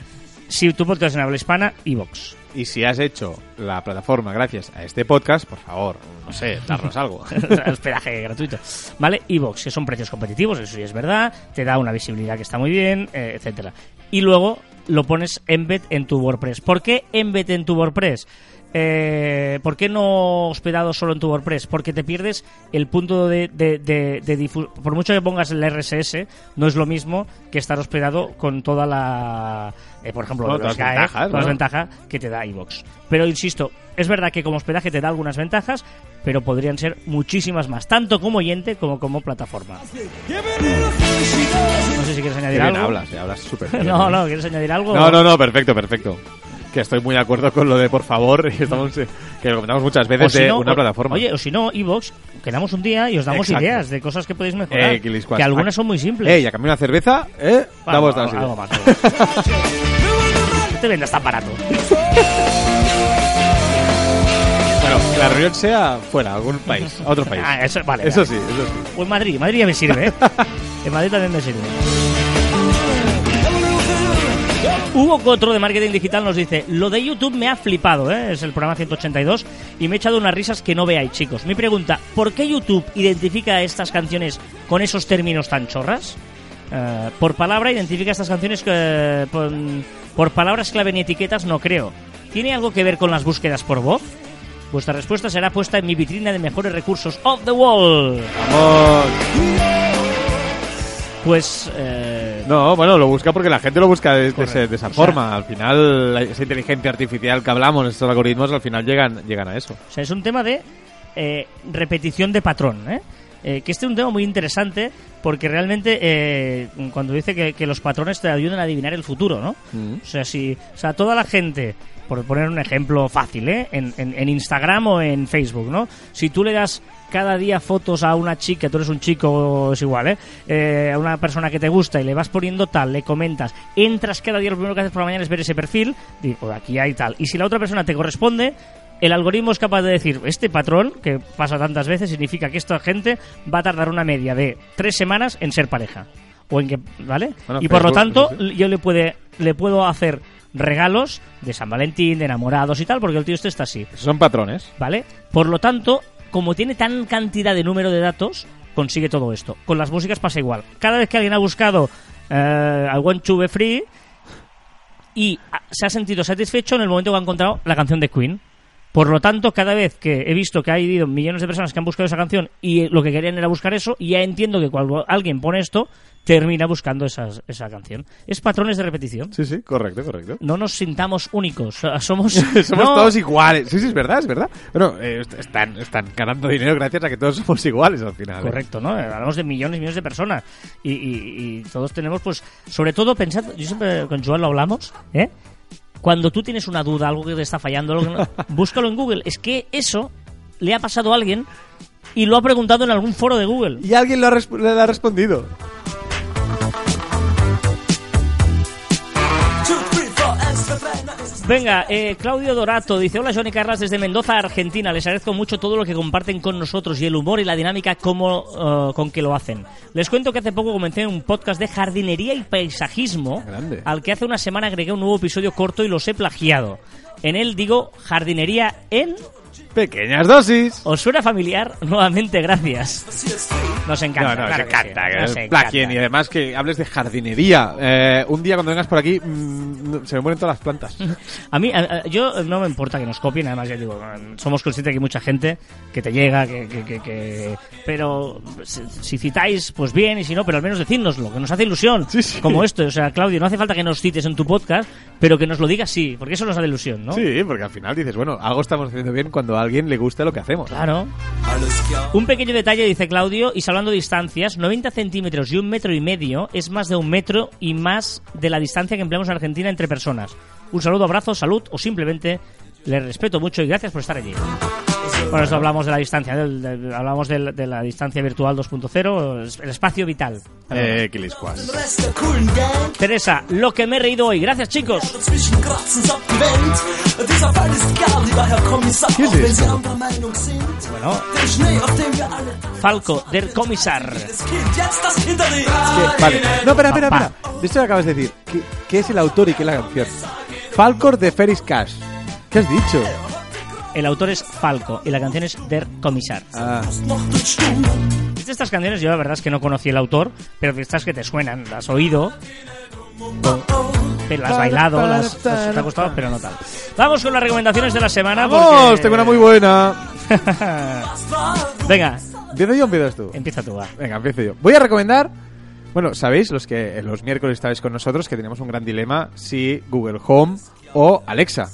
Si tu podcast es en habla hispana, Evox. Y si has hecho la plataforma gracias a este podcast, por favor, no sé, darnos algo. hospedaje gratuito. ¿Vale? Evox, que son precios competitivos, eso sí es verdad, te da una visibilidad que está muy bien, eh, etcétera. Y luego lo pones embed en tu WordPress. ¿Por qué embed en tu WordPress? Eh, ¿Por qué no hospedado solo en tu WordPress? Porque te pierdes el punto de, de, de, de difu- Por mucho que pongas el RSS, no es lo mismo que estar hospedado con toda la. eh, por ejemplo, todas las ventajas, las ¿no? ventajas que te da iVoox. Pero insisto, es verdad que como hospedaje te da algunas ventajas, pero podrían ser muchísimas más, tanto como oyente como como plataforma. No sé si quieres Qué añadir bien algo. hablas, eh, hablas súper. No, no, ¿quieres añadir algo? No, no, no, perfecto, perfecto. Que estoy muy de acuerdo con lo de por favor, y estamos, eh, que lo comentamos muchas O veces si de no, una o- plataforma. Oye, o si no, Evox, quedamos un día y os damos Exacto. ideas de cosas que podéis mejorar. Eh, Quads. que algunas son muy simples. Eh, y a cambio de una cerveza, eh, damos algo más. algo más. No te vendas tan barato. Bueno, que la reunión sea fuera, algún país, a otro país. Ah, eso, vale, eso vale. sí, eso sí. Pues Madrid, Madrid ya me sirve, ¿eh? En Madrid también me sirve. Hugo Cotro de Marketing Digital nos dice, lo de YouTube me ha flipado, ¿eh? es el programa 182, y me he echado unas risas que no veáis, chicos. Mi pregunta, ¿por qué YouTube identifica estas canciones con esos términos tan chorras? Eh, por palabra identifica estas canciones que, por, por palabras clave ni etiquetas no creo. ¿Tiene algo que ver con las búsquedas por voz? Vuestra respuesta será puesta en mi vitrina de mejores recursos off the wall. Vamos. Pues eh, No, bueno, lo busca porque la gente lo busca de, de ese- de esa O sea- forma. Al final, la- esa inteligencia artificial que hablamos, estos algoritmos, al final llegan, llegan a eso. O sea, es un tema de eh, repetición de patrón, ¿eh? Eh, que este es un tema muy interesante porque realmente eh, cuando dice que, que los patrones te ayudan a adivinar el futuro, ¿no? Mm. O sea, si o sea, toda la gente, por poner un ejemplo fácil, ¿eh? en, en- en Instagram o en Facebook, ¿no? Si tú le das cada día fotos a una chica, tú eres un chico, es igual, ¿eh? Eh, a una persona que te gusta y le vas poniendo tal, le comentas, entras cada día, lo primero que haces por la mañana es ver ese perfil, digo, aquí hay tal. Y si la otra persona te corresponde, el algoritmo es capaz de decir, este patrón, que pasa tantas veces, significa que esta gente va a tardar una media de tres semanas en ser pareja. O en que, ¿vale? Bueno, y por lo tanto, sí, yo le, puede, le puedo hacer regalos de San Valentín, de enamorados y tal, porque el tío este está así, son patrones. ¿vale? Por lo tanto, como tiene tan cantidad de número de datos, consigue todo esto. Con las músicas pasa igual. Cada vez que alguien ha buscado eh, I Want to be free y ah, se ha sentido satisfecho en el momento que ha encontrado la canción de Queen. Por lo tanto, cada vez que he visto que ha habido millones de personas que han buscado esa canción y lo que querían era buscar eso, ya entiendo que cuando alguien pone esto, termina buscando esas- esa canción. Es patrones de repetición. Sí, sí, correcto, correcto. No nos sintamos únicos. Somos, Somos no, todos iguales. Sí, sí, es verdad, es verdad. Bueno, eh, est- están, están ganando dinero gracias a que todos somos iguales al final. ¿eh? Correcto, ¿no? Hablamos de millones y millones de personas. Y, y- y todos tenemos, pues, sobre todo pensando, yo siempre con Joan lo hablamos, ¿eh? Cuando tú tienes una duda, algo que te está fallando, algo que no- búscalo en Google. Es que eso le ha pasado a alguien y lo ha preguntado en algún foro de Google. Y alguien lo ha le ha respondido. Venga, eh, Claudio Dorato dice, hola Johnny Carlas desde Mendoza, Argentina. Les agradezco mucho todo lo que comparten con nosotros y el humor y la dinámica como, eh, con que lo hacen. Les cuento que hace poco comencé un podcast de jardinería y paisajismo Grande. al que hace una semana agregué un nuevo episodio corto y los he plagiado. En él digo jardinería en... Pequeñas dosis. ¿Os suena familiar? Nuevamente, gracias. Nos encanta. no, no, claro nos que sí, encanta. que nos es encanta. y además que hables de jardinería. Eh, un día cuando vengas por aquí mm, no- se me mueren todas las plantas. A mí, a- a- yo no me importa que nos copien, además ya digo, somos conscientes que hay mucha gente que te llega, que, que, que- que- pero si, si citáis, pues bien, y si no, pero al menos decírnoslo, que nos hace ilusión, Sí, sí. como esto, o sea, Claudio, no hace falta que nos cites en tu podcast, pero que nos lo digas sí, porque eso nos da ilusión, ¿no? Sí, porque al final dices, bueno, algo estamos haciendo bien cuando a alguien le gusta lo que hacemos. Claro. Un pequeño detalle, dice Claudio, y hablando de distancias, 90 centímetros y un metro y medio es más de un metro y más de la distancia que empleamos en Argentina entre personas. Un saludo, abrazo, salud o simplemente les respeto mucho y gracias por estar allí. Por eso hablamos de la distancia, del- del- hablamos del- de, la distancia virtual 2.0, el espacio vital. Eh. Teresa, lo que me he reído hoy. Gracias, chicos. ¿Qué es esto? Bueno, Falco, der Commissar. Que- vale. No, espera, espera, espera. De hecho, acabas de decir. ¿Qué, qué es el autor y qué es la canción? Falcor de Ferris Cash. ¿Qué has dicho? El autor es Falco y la canción es Der Commissar. Ah, De estas canciones yo la verdad es que no conocí el autor, pero de estas que te suenan, las has oído, las has bailado, las, las te ha gustado, pero no tal. Vamos con las recomendaciones de la semana. ¡Vamos! porque- Tengo una muy buena. Venga, ¿Empiezo yo o empiezas tú? empieza tú, va. Venga, empiezo yo. Voy a recomendar. Bueno, sabéis, los que los miércoles estabais con nosotros, que teníamos un gran dilema si Google Home o Alexa.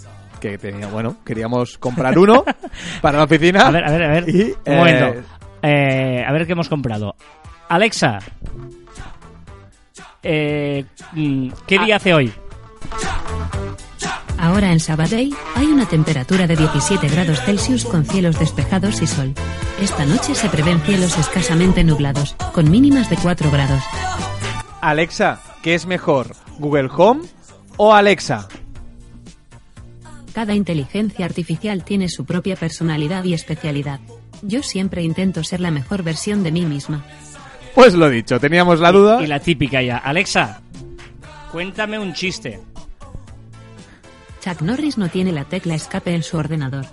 Que tenía, bueno, queríamos comprar uno para la oficina. A ver, a ver, a ver. Y, Un eh, momento. Eh, a ver qué hemos comprado. Alexa. Eh, mm, ¿Qué Ah. día hace hoy? Ahora en Sabadell hay una temperatura de 17 grados Celsius con cielos despejados y sol. Esta noche se prevén cielos escasamente nublados, con mínimas de 4 grados. Alexa, ¿qué es mejor? ¿Google Home o Alexa? Cada inteligencia artificial tiene su propia personalidad y especialidad. Yo siempre intento ser la mejor versión de mí misma. Pues lo dicho, teníamos la duda. Y la típica ya. Alexa, cuéntame un chiste. Chuck Norris no tiene la tecla escape en su ordenador.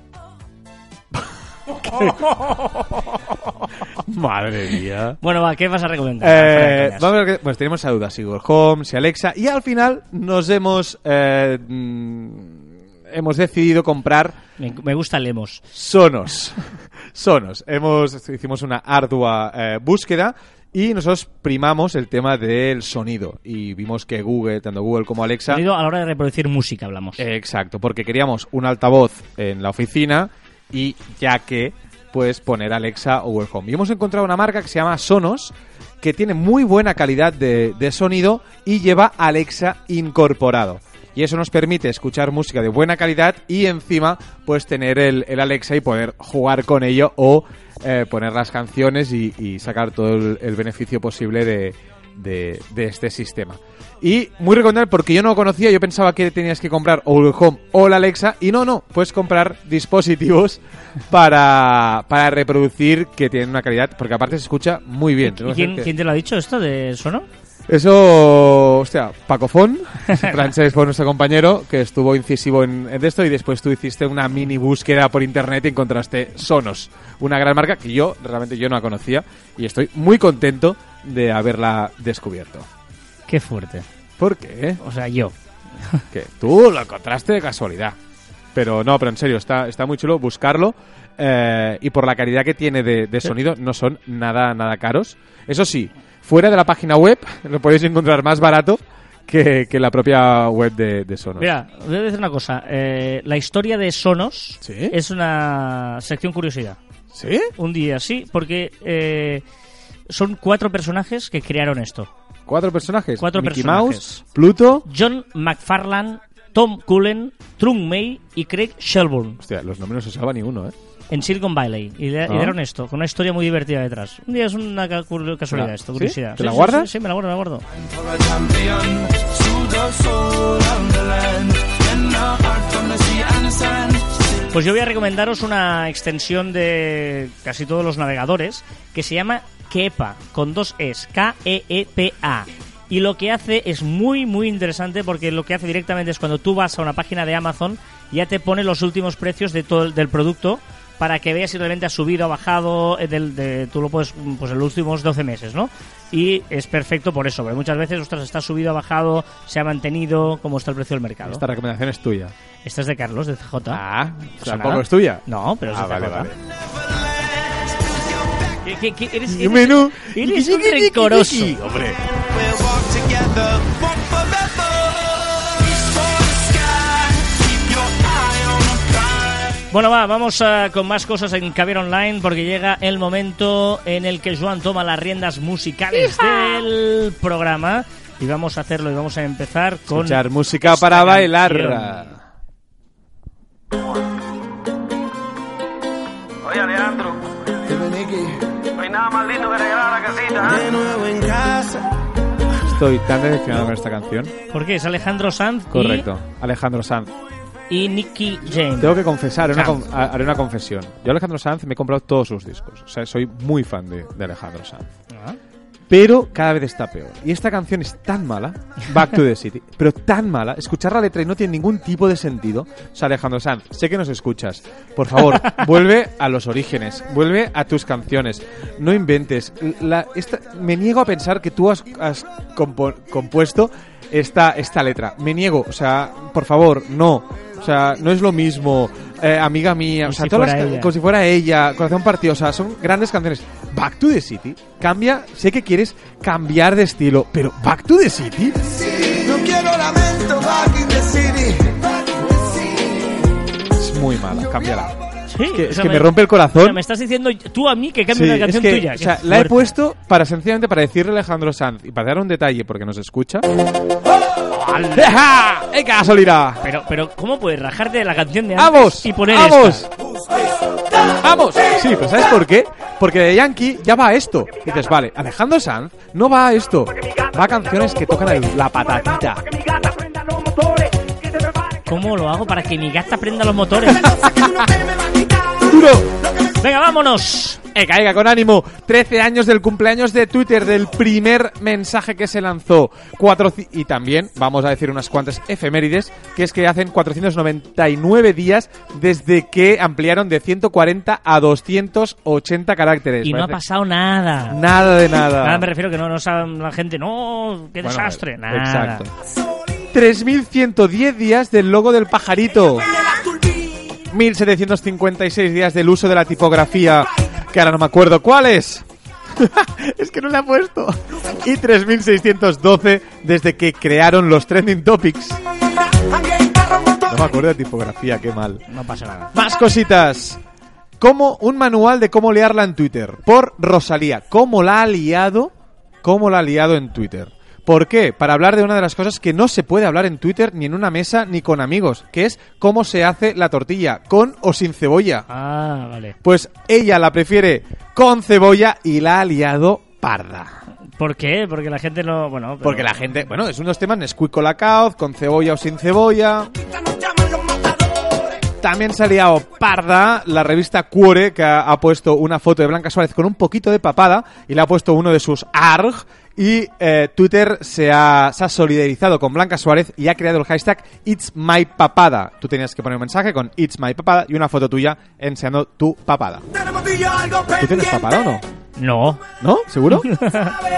Madre mía. Bueno, va, ¿qué vas a recomendar? Eh, vamos a ver, que- pues tenemos esa duda, si Google Home, si Alexa, y al final nos hemos eh, mm, hemos decidido comprar Me, me gusta Lemos. Sonos. Sonos. Hemos hicimos una ardua eh, búsqueda Y nosotros primamos el tema del sonido. Y vimos que Google, tanto Google como Alexa. Sonido a la hora de reproducir música, hablamos. Exacto, porque queríamos un altavoz en la oficina y ya que, pues poner Alexa o Google Home. Y hemos encontrado una marca que se llama Sonos, que tiene muy buena calidad de, de sonido y lleva Alexa incorporado. Y eso nos permite escuchar música de buena calidad y encima pues tener el, el Alexa y poder jugar con ello o eh, poner las canciones y, y sacar todo el, el beneficio posible de, de, de este sistema. Y muy recomendable porque yo no lo conocía, yo pensaba que tenías que comprar o Google Home o la Alexa y no, no, puedes comprar dispositivos para, para reproducir que tienen una calidad, porque aparte se escucha muy bien. ¿Y que- quién te lo ha dicho esto de Sono? Eso, hostia, Paco Fon, Francés fue nuestro compañero que estuvo incisivo en, en esto y después tú hiciste una mini búsqueda por internet y encontraste Sonos, una gran marca que yo realmente yo no la conocía y estoy muy contento de haberla descubierto. Qué fuerte. ¿Por qué? O sea, yo. Que tú lo encontraste de casualidad. Pero no, pero en serio, está, está muy chulo buscarlo. eh, y por la calidad que tiene de, de sonido, no son nada, nada caros. Eso sí, fuera de la página web, lo podéis encontrar más barato que, que la propia web de, de Sonos. Mira, voy a decir una cosa. eh, la historia de Sonos ¿Sí? es una sección curiosidad. ¿Sí? Un día, sí, porque eh, son cuatro personajes que crearon esto. Cuatro personajes. Cuatro Mickey personajes. Mouse, Pluto. John McFarlane, Tom Cullen, Trung May y Craig Shelburne Hostia, los nombres no se salva ni uno, ¿eh? En Silicon Valley. Y, le- y Ah. dieron esto, con una historia muy divertida detrás. Un día es una casualidad esto, ¿sí? curiosidad. ¿Te la guardas? Sí, sí, me la guardo, me la guardo. Pues yo voy a recomendaros una extensión de casi todos los navegadores que se llama Keepa, con dos Es, K-E-E-P-A. Y lo que hace es muy, muy interesante porque lo que hace directamente es cuando tú vas a una página de Amazon, ya te pone los últimos precios de todo el- del producto para que veas si realmente ha subido ha bajado, eh, del, de, tú lo puedes, mm, pues en los últimos 12 meses, ¿no? Y es perfecto por eso, porque muchas veces, ostras, está subido, ha bajado, se ha mantenido, cómo está el precio del mercado. Esta recomendación es tuya. Esta es de Carlos, de CJ. Ah, tampoco es tuya. No, pero es Ah, de vale, CJ. vale. ¿Qué- qué- qué- eres, eres- menú. eres un rencoroso. Hombre. Bueno, va, vamos ah, con más cosas en Caviar Online porque llega el momento en el que Joan toma las riendas musicales del programa y vamos a hacerlo y vamos a empezar con Escuchar música para bailar. Oye, Alejandro. No hay nada más lindo que regalar a la casita. De nuevo en casa. Estoy tan decepcionado con esta canción. ¿Por qué? Es Alejandro Sanz y- Correcto. Alejandro Sanz. Y, Nicky Jane. Tengo que confesar, haré una, haré una confesión. Yo Alejandro Sanz me he comprado todos sus discos. O sea, soy muy fan de, de Alejandro Sanz. Ah. Pero cada vez está peor. Y esta canción es tan mala, Back to the City, pero tan mala, escuchar la letra y no tiene ningún tipo de sentido. O sea, Alejandro Sanz, sé que nos escuchas. Por favor, vuelve a los orígenes, vuelve a tus canciones. No inventes. La- esta- me niego a pensar que tú has, has compuesto esta, esta letra. Me niego, o sea, por favor, no. O sea, no es lo mismo. Eh, amiga mía, o Como sea, si todas las fuera ca- ella. como si fuera ella, Corazón Partido, o sea, son grandes canciones. Back to the City, cambia, sé que quieres cambiar de estilo, pero Back to the City No quiero lamento back in the city. es muy mala, cámbiala. Sí, Es que, es me rompe el corazón. o sea, me estás diciendo tú a mí que cambie Sí, una es canción que, tuya. o sea, la he puesto para sencillamente para decirle a Alejandro Sanz y para dar un detalle porque nos escucha. ¡Ja! ¡Eh, casualidad! Pero, pero, ¿cómo puedes rajarte de la canción de antes ¡Vamos! y poner ¡Vamos! esta? ¡Vamos! Sí, pero ¿sabes por qué? Porque de Yankee ya va a esto. Y dices, vale, Alejandro Sanz no va a esto. Va a canciones que tocan el- la patatita. ¿Cómo lo hago para que mi gata prenda los motores? Venga, vámonos. Eh, caiga con ánimo. 13 años del cumpleaños de Twitter, del primer mensaje que se lanzó. Cuatro y también vamos a decir unas cuantas efemérides, que es que hacen 499 días desde que ampliaron de 140 a 280 caracteres. Y no ha pasado nada. Nada de nada. Nada, me refiero que no, no sabe la gente, no, qué Bueno, desastre. Nada. Exacto. 3.110 días del logo del pajarito. 1.756 días del uso de la tipografía, que ahora no me acuerdo cuál es. es que no le ha puesto. Y 3612 desde que crearon los trending topics. No me acuerdo de tipografía, qué mal. No pasa nada. Más cositas. Como un manual de cómo liarla en Twitter. Por Rosalía. ¿Cómo la ha liado? ¿Cómo la ha liado en Twitter? ¿Por qué? Para hablar de una de las cosas que no se puede hablar en Twitter ni en una mesa ni con amigos, que es cómo se hace la tortilla, con o sin cebolla. Ah, vale. Pues ella la prefiere con cebolla y la ha liado parda. ¿Por qué? Porque la gente no... Bueno, pero- Porque la gente, bueno, es unos temas Nesquik con la caoz, con cebolla o sin cebolla. También se ha liado parda la revista Cuore, que ha, ha puesto una foto de Blanca Suárez con un poquito de papada y le ha puesto uno de sus ARG. Y eh, Twitter se ha, se ha solidarizado con Blanca Suárez y ha creado el hashtag It's My Papada. Tú tenías que poner un mensaje con It's My Papada y una foto tuya enseñando tu papada. ¿Tú tienes papada o no? No. ¿No? ¿Seguro?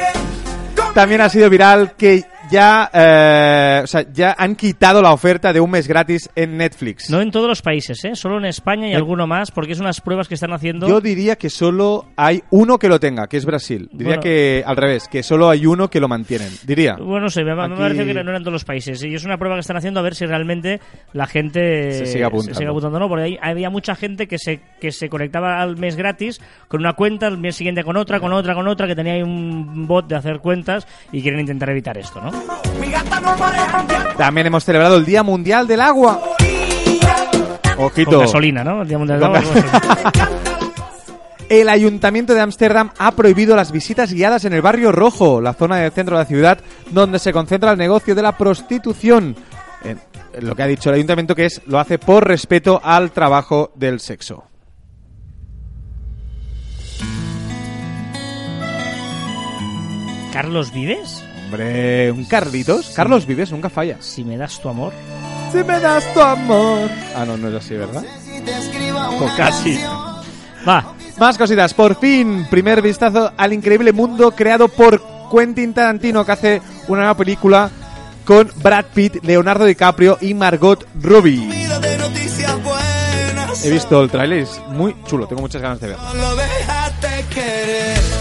También ha sido viral que ya, eh, o sea, ya han quitado la oferta de un mes gratis en Netflix. No en todos los países, ¿eh? Solo en España y Eh, alguno más, porque es unas pruebas que están haciendo... Yo diría que solo hay uno que lo tenga, que es Brasil. Diría Bueno. que al revés, que solo hay uno que lo mantienen. Diría. Bueno, no sé, me, parece que no eran todos los países. Y es una prueba que están haciendo a ver si realmente la gente Se sigue apuntando. apuntando o no. Porque hay- había mucha gente que se, que se conectaba al mes gratis con una cuenta, el mes siguiente con otra, con otra, con otra, que tenía ahí un bot de hacer cuentas y quieren intentar evitar esto, ¿no? También hemos celebrado el Día Mundial del Agua. Ojito. Con gasolina, ¿no? El Día Mundial del Con Agua, con gasolina. El Ayuntamiento de Ámsterdam ha prohibido las visitas guiadas en el barrio rojo, la zona del centro de la ciudad donde se concentra el negocio de la prostitución. Eh, lo que ha dicho el Ayuntamiento que es lo hace por respeto al trabajo del sexo. ¿Carlos Vives? Hombre, un Carlitos. Carlos Vives nunca falla. Si me das tu amor. Si me das tu amor. Ah, no, no es así, ¿verdad? O casi. Va, Más cositas. Por fin, primer vistazo al increíble mundo creado por Quentin Tarantino, que hace una nueva película con Brad Pitt, Leonardo DiCaprio y Margot Robbie. He visto el tráiler, es muy chulo, tengo muchas ganas de verlo.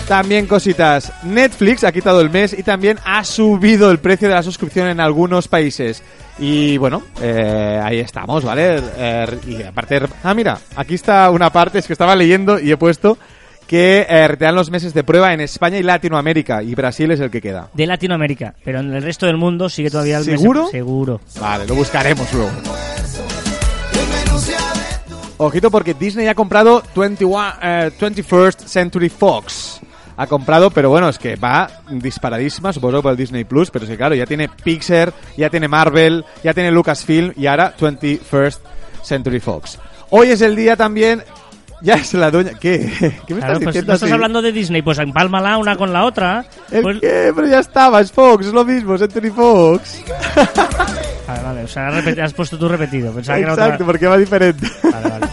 También cositas. Netflix ha quitado el mes y también ha subido el precio de la suscripción en algunos países. Y bueno, eh, ahí estamos, ¿vale? Eh, y aparte, ah, mira, aquí está una parte, es que estaba leyendo y he puesto que eh, te dan los meses de prueba en España y Latinoamérica y Brasil es el que queda. de Latinoamérica. Pero en el resto del mundo sigue todavía el mes- ¿Seguro? Seguro. Vale, lo buscaremos luego. Ojito porque Disney ha comprado 21, eh, 21st Century Fox. Ha comprado, pero bueno, es que va disparadísima, supongo por el Disney Plus, pero es que claro, ya tiene Pixar, ya tiene Marvel, ya tiene Lucasfilm y ahora 21st Century Fox. Hoy es el día también, ya es la dueña, ¿qué? ¿Qué me Claro, estás pues diciendo no estás así? hablando de Disney, pues empálmala una con la otra. ¿El Pues- qué? Pero ya estaba, es Fox, es lo mismo, Century Fox. Vale, vale, o sea, has, puesto tú repetido. Pensaba que era otra- Exacto, porque va diferente. Vale, vale.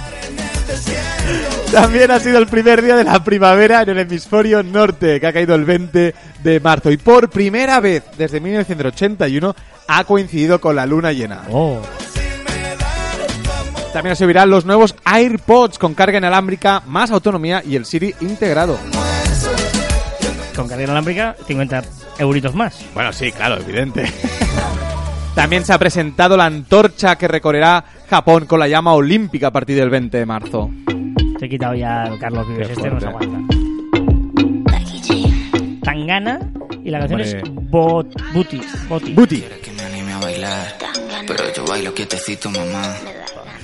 También ha sido el primer día de la primavera en el hemisferio norte, que ha caído el 20 de marzo. Y por primera vez desde 1981 ha coincidido con la luna llena. Oh, También se verán los nuevos AirPods con carga inalámbrica, más autonomía y el Siri integrado. con carga inalámbrica, 50 euritos más. Bueno, sí, claro, evidente. También se ha presentado la antorcha que recorrerá Japón con la llama olímpica a partir del 20 de marzo. Te he quitado ya el Carlos Vives, Qué este no se aguanta. Tangana y la canción Hombre. es Bot, Booty. Booty. Booty. que me anime a bailar. Pero yo bailo quietecito, mamá.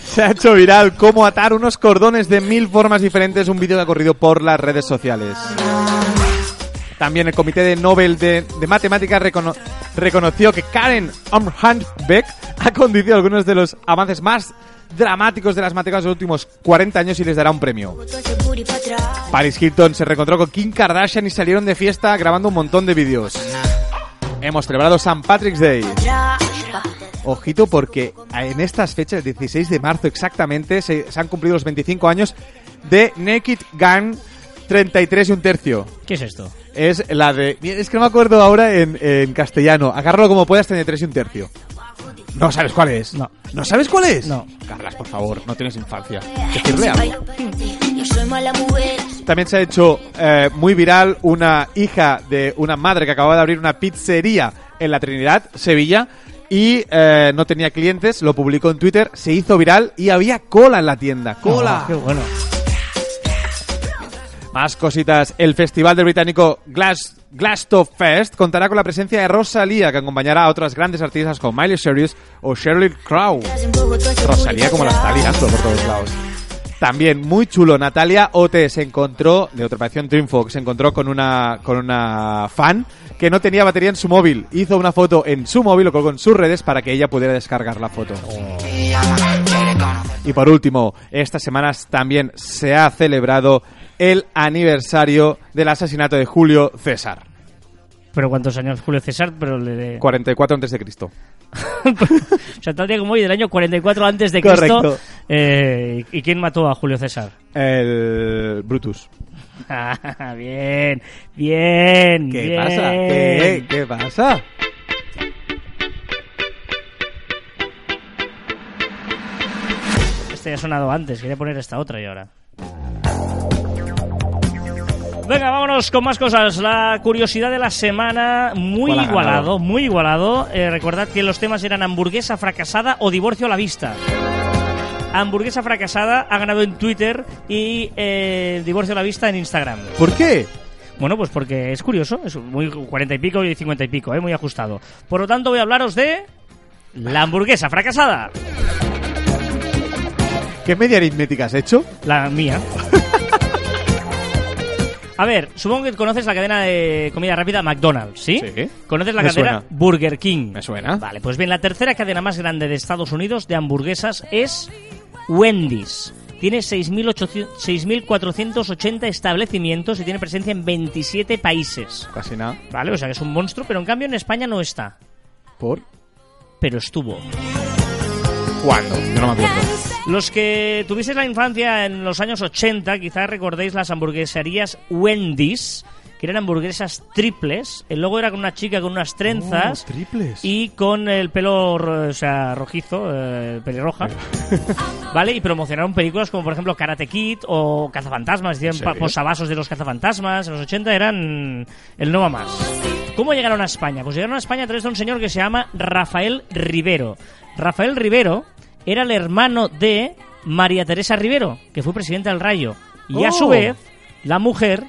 Se ha hecho viral cómo atar unos cordones de mil formas diferentes, un vídeo que ha corrido por las redes sociales. También el Comité de Nobel de, de Matemáticas recono- reconoció que Karen Omhandbeck ha conducido algunos de los avances más dramáticos de las matemáticas de los últimos 40 años y les dará un premio. Paris Hilton se reencontró con Kim Kardashian y salieron de fiesta grabando un montón de vídeos. Hemos celebrado St. Patrick's Day. Ojito porque en estas fechas, el 16 de marzo exactamente, se han cumplido los 25 años de Naked Gun 33 y un tercio. ¿Qué es esto? Es la de... Es que no me acuerdo ahora en, en castellano. Agárralo como puedas, 33 y un tercio. ¿No sabes cuál es? No. ¿No sabes cuál es? No. Carlas, por favor, no tienes infancia. Decirle algo. También se ha hecho eh, muy viral una hija de una madre que acababa de abrir una pizzería en la Trinidad, Sevilla, y eh, no tenía clientes, lo publicó en Twitter, se hizo viral y había cola en la tienda. ¡Cola! Oh, qué bueno. Más cositas. El festival del británico Glass, Fest contará con la presencia de Rosalía, que acompañará a otras grandes artistas como Miley Cyrus o Sheryl Crow. Rosalía como la está liando por todos lados. También muy chulo, Natalia Ote se encontró, de otra operación Dreamfox, se encontró con una, con una fan que no tenía batería en su móvil. Hizo una foto en su móvil, lo colgó en sus redes para que ella pudiera descargar la foto. Y por último, estas semanas también se ha celebrado el aniversario del asesinato de Julio César. Pero ¿cuántos años Julio César? Pero le de... 44 antes de Cristo. o sea, tal día como hoy, del año 44 antes de Cristo. Correcto. Eh, ¿Y quién mató a Julio César? El Brutus. Ah, bien, bien. ¿Qué bien. pasa? ¿Qué, ¿Qué pasa? Este ya ha sonado antes, quería poner esta otra y ahora. Venga, vámonos con más cosas. La curiosidad de la semana, muy ¿Cuál ha igualado, ganado? muy igualado. Eh, recordad que los temas eran hamburguesa fracasada o divorcio a la vista. Hamburguesa fracasada ha ganado en Twitter y eh, divorcio a la vista en Instagram. ¿Por qué? Bueno, pues porque es curioso, es muy 40 y pico y 50 y pico, eh, muy ajustado. Por lo tanto, voy a hablaros de la hamburguesa fracasada. ¿Qué media aritmética has hecho? La mía. A ver, supongo que conoces la cadena de comida rápida McDonald's, ¿sí? Sí. ¿Conoces la Me cadena suena. Burger King? Me suena. Vale, pues bien, la tercera cadena más grande de Estados Unidos de hamburguesas es Wendy's. Tiene 6.800 6.480 establecimientos y tiene presencia en 27 países. Casi nada. Vale, o sea que es un monstruo, pero en cambio en España no está. ¿Por? Pero estuvo. ¿Cuándo? Yo no me acuerdo. Los que tuvisteis la infancia en los años 80, quizás recordéis las hamburgueserías Wendy's, que eran hamburguesas triples. El logo era con una chica con unas trenzas Oh, triples. y con el pelo o sea, rojizo, eh, pelirroja. ¿Vale? Y promocionaron películas como, por ejemplo, Karate Kid o Cazafantasmas. Decían posavasos de los cazafantasmas. En los 80 eran el no más. ¿Cómo llegaron a España? Pues llegaron a España a través de un señor que se llama Rafael Rivero. Rafael Rivero era el hermano de María Teresa Rivero, que fue presidenta del Rayo. Y a su Oh. vez, la mujer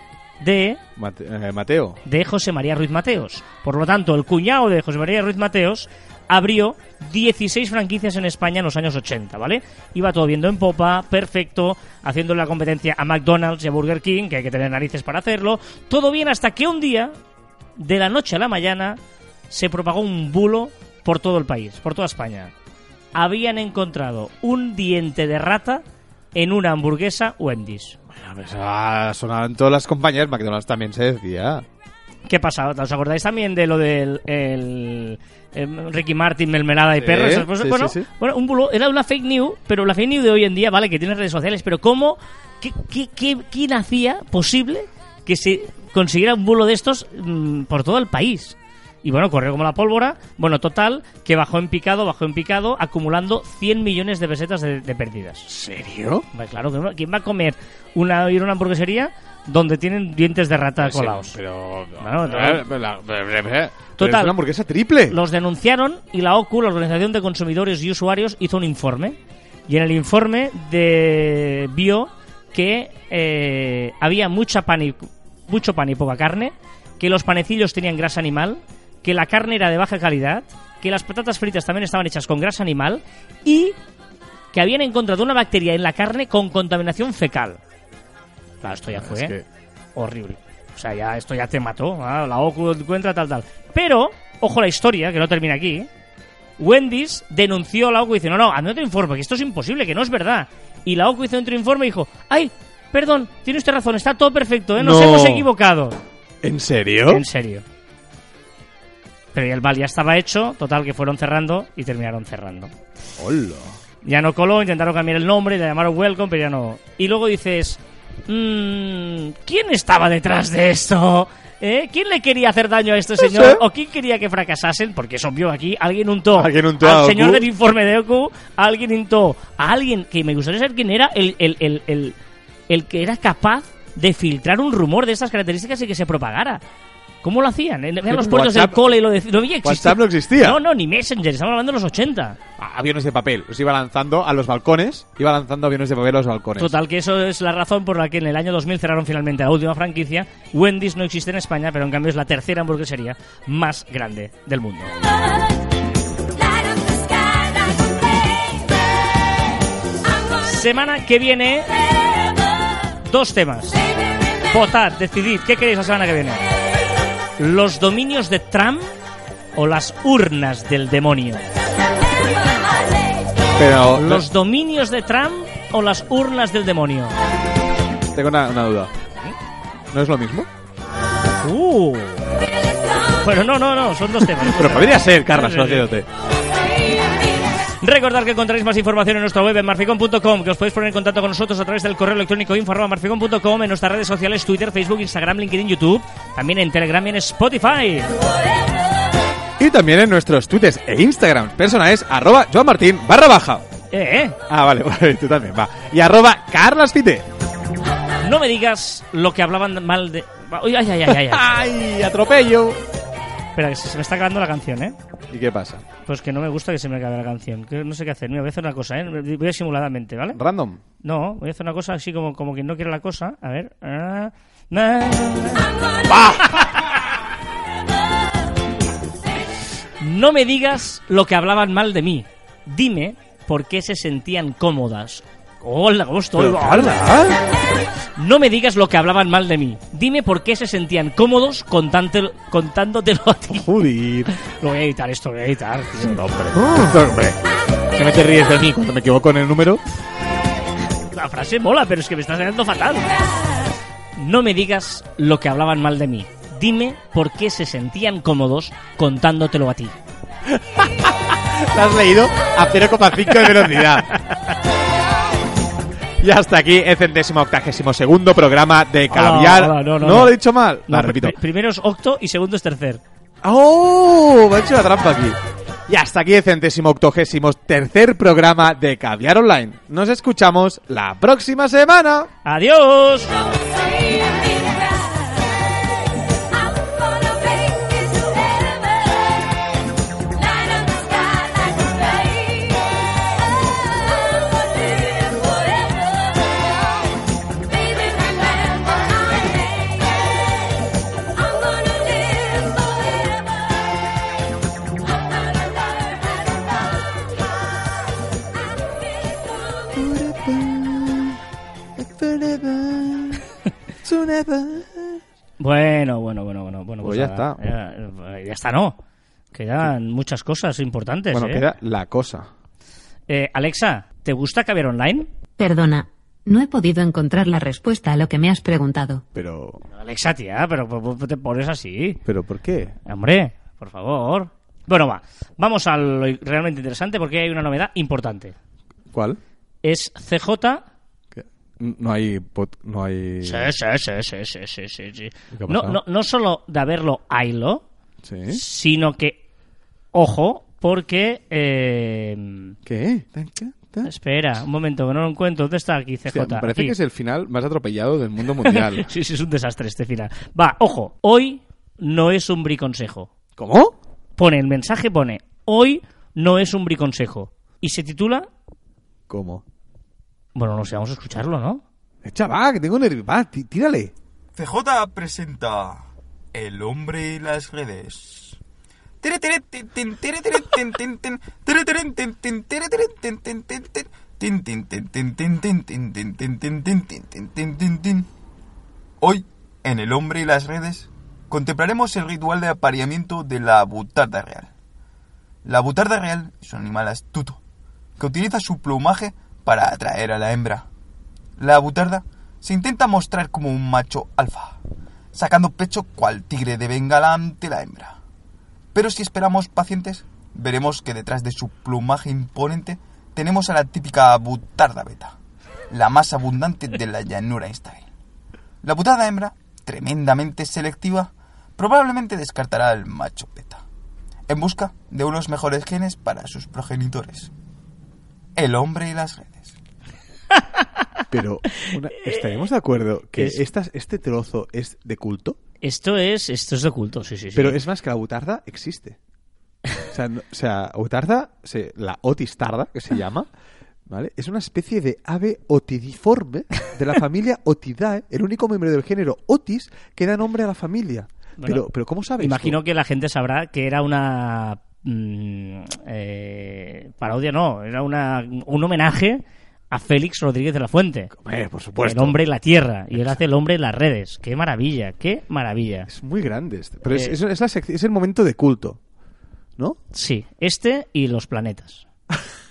de Mate- eh, Mateo. de José María Ruiz Mateos. Por lo tanto, el cuñado de José María Ruiz Mateos abrió 16 franquicias en España en los años 80, ¿vale? Iba todo viendo en popa, perfecto, haciendo la competencia a McDonald's y a Burger King, que hay que tener narices para hacerlo. Todo bien hasta que un día, de la noche a la mañana, se propagó un bulo por todo el país, por toda España. Habían encontrado un diente de rata en una hamburguesa Wendy's. A ver, ah, sonaban todas las compañías. McDonald's también se decía. ¿Qué pasa? ¿Os acordáis también de lo del el, em, Ricky Martin, mermelada y Sí, perro? Esas cosas? sí, bueno, sí, bueno, un bulo, era una fake news, pero la fake news de hoy en día, vale, que tiene redes sociales, pero ¿cómo? ¿Qué, qué, qué- quién hacía posible que se consiguiera un bulo de estos mm, por todo el país? Y bueno, corrió como la pólvora. Bueno, total, que bajó en picado, bajó en picado, acumulando 100 millones de pesetas de, de pérdidas. ¿Serio? Claro, ¿quién va a comer una, ir a una hamburguesería donde tienen dientes de rata colados? Pero. Bueno, Total. Es una hamburguesa triple. Los denunciaron y la OCU, la Organización de Consumidores y Usuarios, hizo un informe. Y en el informe de, vio que eh, había mucha pan y, mucho pan y poca carne, que los panecillos tenían grasa animal, que la carne era de baja calidad, que las patatas fritas también estaban hechas con grasa animal y que habían encontrado una bacteria en la carne con contaminación fecal. Claro, esto ya fue Es que- horrible. O sea, ya esto ya te mató. ah, La OCU encuentra tal, tal. Pero, ojo la historia, que no termina aquí. Wendy's denunció a la OCU y dice, no, no, hazme otro informe, que esto es imposible, que no es verdad. Y la OCU hizo otro informe y dijo, ay, perdón, tiene usted razón, está todo perfecto, ¿eh? nos No. hemos equivocado. ¿En serio? En serio. Pero ya el bal ya estaba hecho, total que fueron cerrando y terminaron cerrando. Hola. Ya no coló, intentaron cambiar el nombre, le llamaron Welcome, pero ya no. Y luego dices, "Mm, ¿quién estaba detrás de esto? ¿Eh? ¿Quién le quería hacer daño a este señor? ¿O quién quería que fracasasen? Porque es obvio aquí, alguien untó, Alguien untó al señor del informe de Oku, alguien untó a alguien que me gustaría saber quién era el, el, el, el, el que era capaz de filtrar un rumor de estas características y que se propagara. ¿Cómo lo hacían? En en los puertos del cole y lo decían. No, había existido. WhatsApp no existía. No, no, ni Messenger. Estamos hablando de los 80. Ah, Aviones de papel. Los iba lanzando a los balcones. Iba lanzando aviones de papel a los balcones. Total, que eso es la razón por la que en el año 2000 cerraron finalmente la última franquicia. Wendy's no existe en España, pero en cambio es la tercera hamburguesería más grande del mundo. Semana que viene, dos temas. Votad, decidid, ¿qué queréis la semana que viene? ¿Los dominios de Trump o las urnas del demonio? Pero ¿Los dominios de Trump o las urnas del demonio? tengo una, una duda. ¿No es lo mismo? Uh. Bueno, no, no, no, son dos temas. Pero podría ser, Carlos, sí. Recordad que encontraréis más información en nuestra web en marficon.com, que os podéis poner en contacto con nosotros a través del correo electrónico info arroba marficon.com, en nuestras redes sociales Twitter, Facebook, Instagram, LinkedIn, YouTube, también en Telegram y en Spotify. Y también en nuestros tweets e Instagram personales, arroba Joan Martín barra baja. Eh, eh, Ah, vale, vale, tú también, va. Y arroba Carlasfite. no me digas lo que hablaban mal de... Ay, ay, ay, ay. ¡Ay, atropello! Espera, que se me está acabando la canción, ¿eh? ¿Y qué pasa? Pues que no me gusta que se me acabe la canción. Que no sé qué hacer. Mira, voy a hacer una cosa, ¿eh? Voy a simuladamente, ¿vale? Random. No, voy a hacer una cosa así como, como quien no quiere la cosa. A ver. Ah. No me digas lo que hablaban mal de mí. Dime por qué se sentían cómodas. Hola, ¿cómo estoy? Pero, Carla, No me digas lo que hablaban mal de mí. Dime por qué se sentían cómodos contante- contándotelo a ti. Joder. Lo voy a editar, esto lo voy a editar. tío. hombre. ¿Qué me te ríes de mí cuando me equivoco en el número? La frase mola, pero es que me estás quedando fatal. No me digas lo que hablaban mal de mí. Dime por qué se sentían cómodos contándotelo a ti. Lo has leído a 0,5 de velocidad. Y hasta aquí el centésimo octagésimo segundo programa de Caviar. hola, no, no, lo no. he dicho mal. No, La repito. pri- primero es octo y segundo es tercer. ¡Oh! Me ha hecho la trampa aquí. Y hasta aquí el centésimo octogésimo tercer programa de Caviar Online. Nos escuchamos la próxima semana. ¡Adiós! Bueno, bueno, bueno, bueno. bueno Pues ya nada, Ya, ya está, ¿no? Quedan muchas cosas importantes, Bueno, ¿eh? queda la cosa. Eh, Alexa, ¿te gusta Caviar Online? Perdona, no he podido encontrar la respuesta a lo que me has preguntado. Pero... Alexa, tía, pero ¿por qué te pones así? ¿Pero por qué? Hombre, por favor. Bueno, va. Vamos a lo realmente interesante porque hay una novedad importante. ¿Cuál? Es CJ. No hay... pot- No hay... Sí, sí, sí, sí, sí, sí, sí, sí. ¿Qué ha No, no, no solo de haberlo haylo, sino que, ojo, porque... eh, ¿Qué? Espera, un momento, que no lo encuentro. ¿Dónde está aquí CJ? Hostia, me parece Aquí. que es el final más atropellado del mundo mundial. sí, sí, es un desastre este final. Va, ojo, hoy no es un briconsejo. ¿Cómo? Pone, el mensaje pone, hoy no es un briconsejo. Y se titula, ¿Cómo? Bueno, no sé, vamos a escucharlo, ¿no? Chaval, que tengo nervios. Tírale. CJ presenta El hombre y las redes. Hoy, en El hombre y las redes, contemplaremos el ritual de apareamiento de la butarda real. La butarda real es un animal astuto que utiliza su plumaje para atraer a la hembra. La butarda se intenta mostrar como un macho alfa, sacando pecho cual tigre de bengala ante la hembra. Pero si esperamos pacientes, veremos que detrás de su plumaje imponente tenemos a la típica butarda beta, la más abundante de la llanura instábil. La butarda hembra, tremendamente selectiva, probablemente descartará al macho beta, en busca de unos mejores genes para sus progenitores. El hombre y las redes. Pero una- estaríamos de acuerdo que Es- estas- este trozo es de culto, Esto es, esto es de culto, sí, sí, sí. pero es más que la butarda existe. O sea, no- o sea butarda, se- la otis tarda, que se llama, ¿vale? Es una especie de ave otidiforme de la familia Otidae, el único miembro del género Otis que da nombre a la familia. Bueno, pero, pero ¿cómo sabes? Imagino que la gente sabrá que era una mm, eh, parodia, no, era una, un homenaje a Félix Rodríguez de la Fuente. Hombre, por supuesto. El hombre y la tierra. Y él hace el hombre en las redes. Qué maravilla, qué maravilla. Es muy grande este. Pero es, Eh, es- es la sec- es el momento de culto, ¿no? Sí, este y los planetas.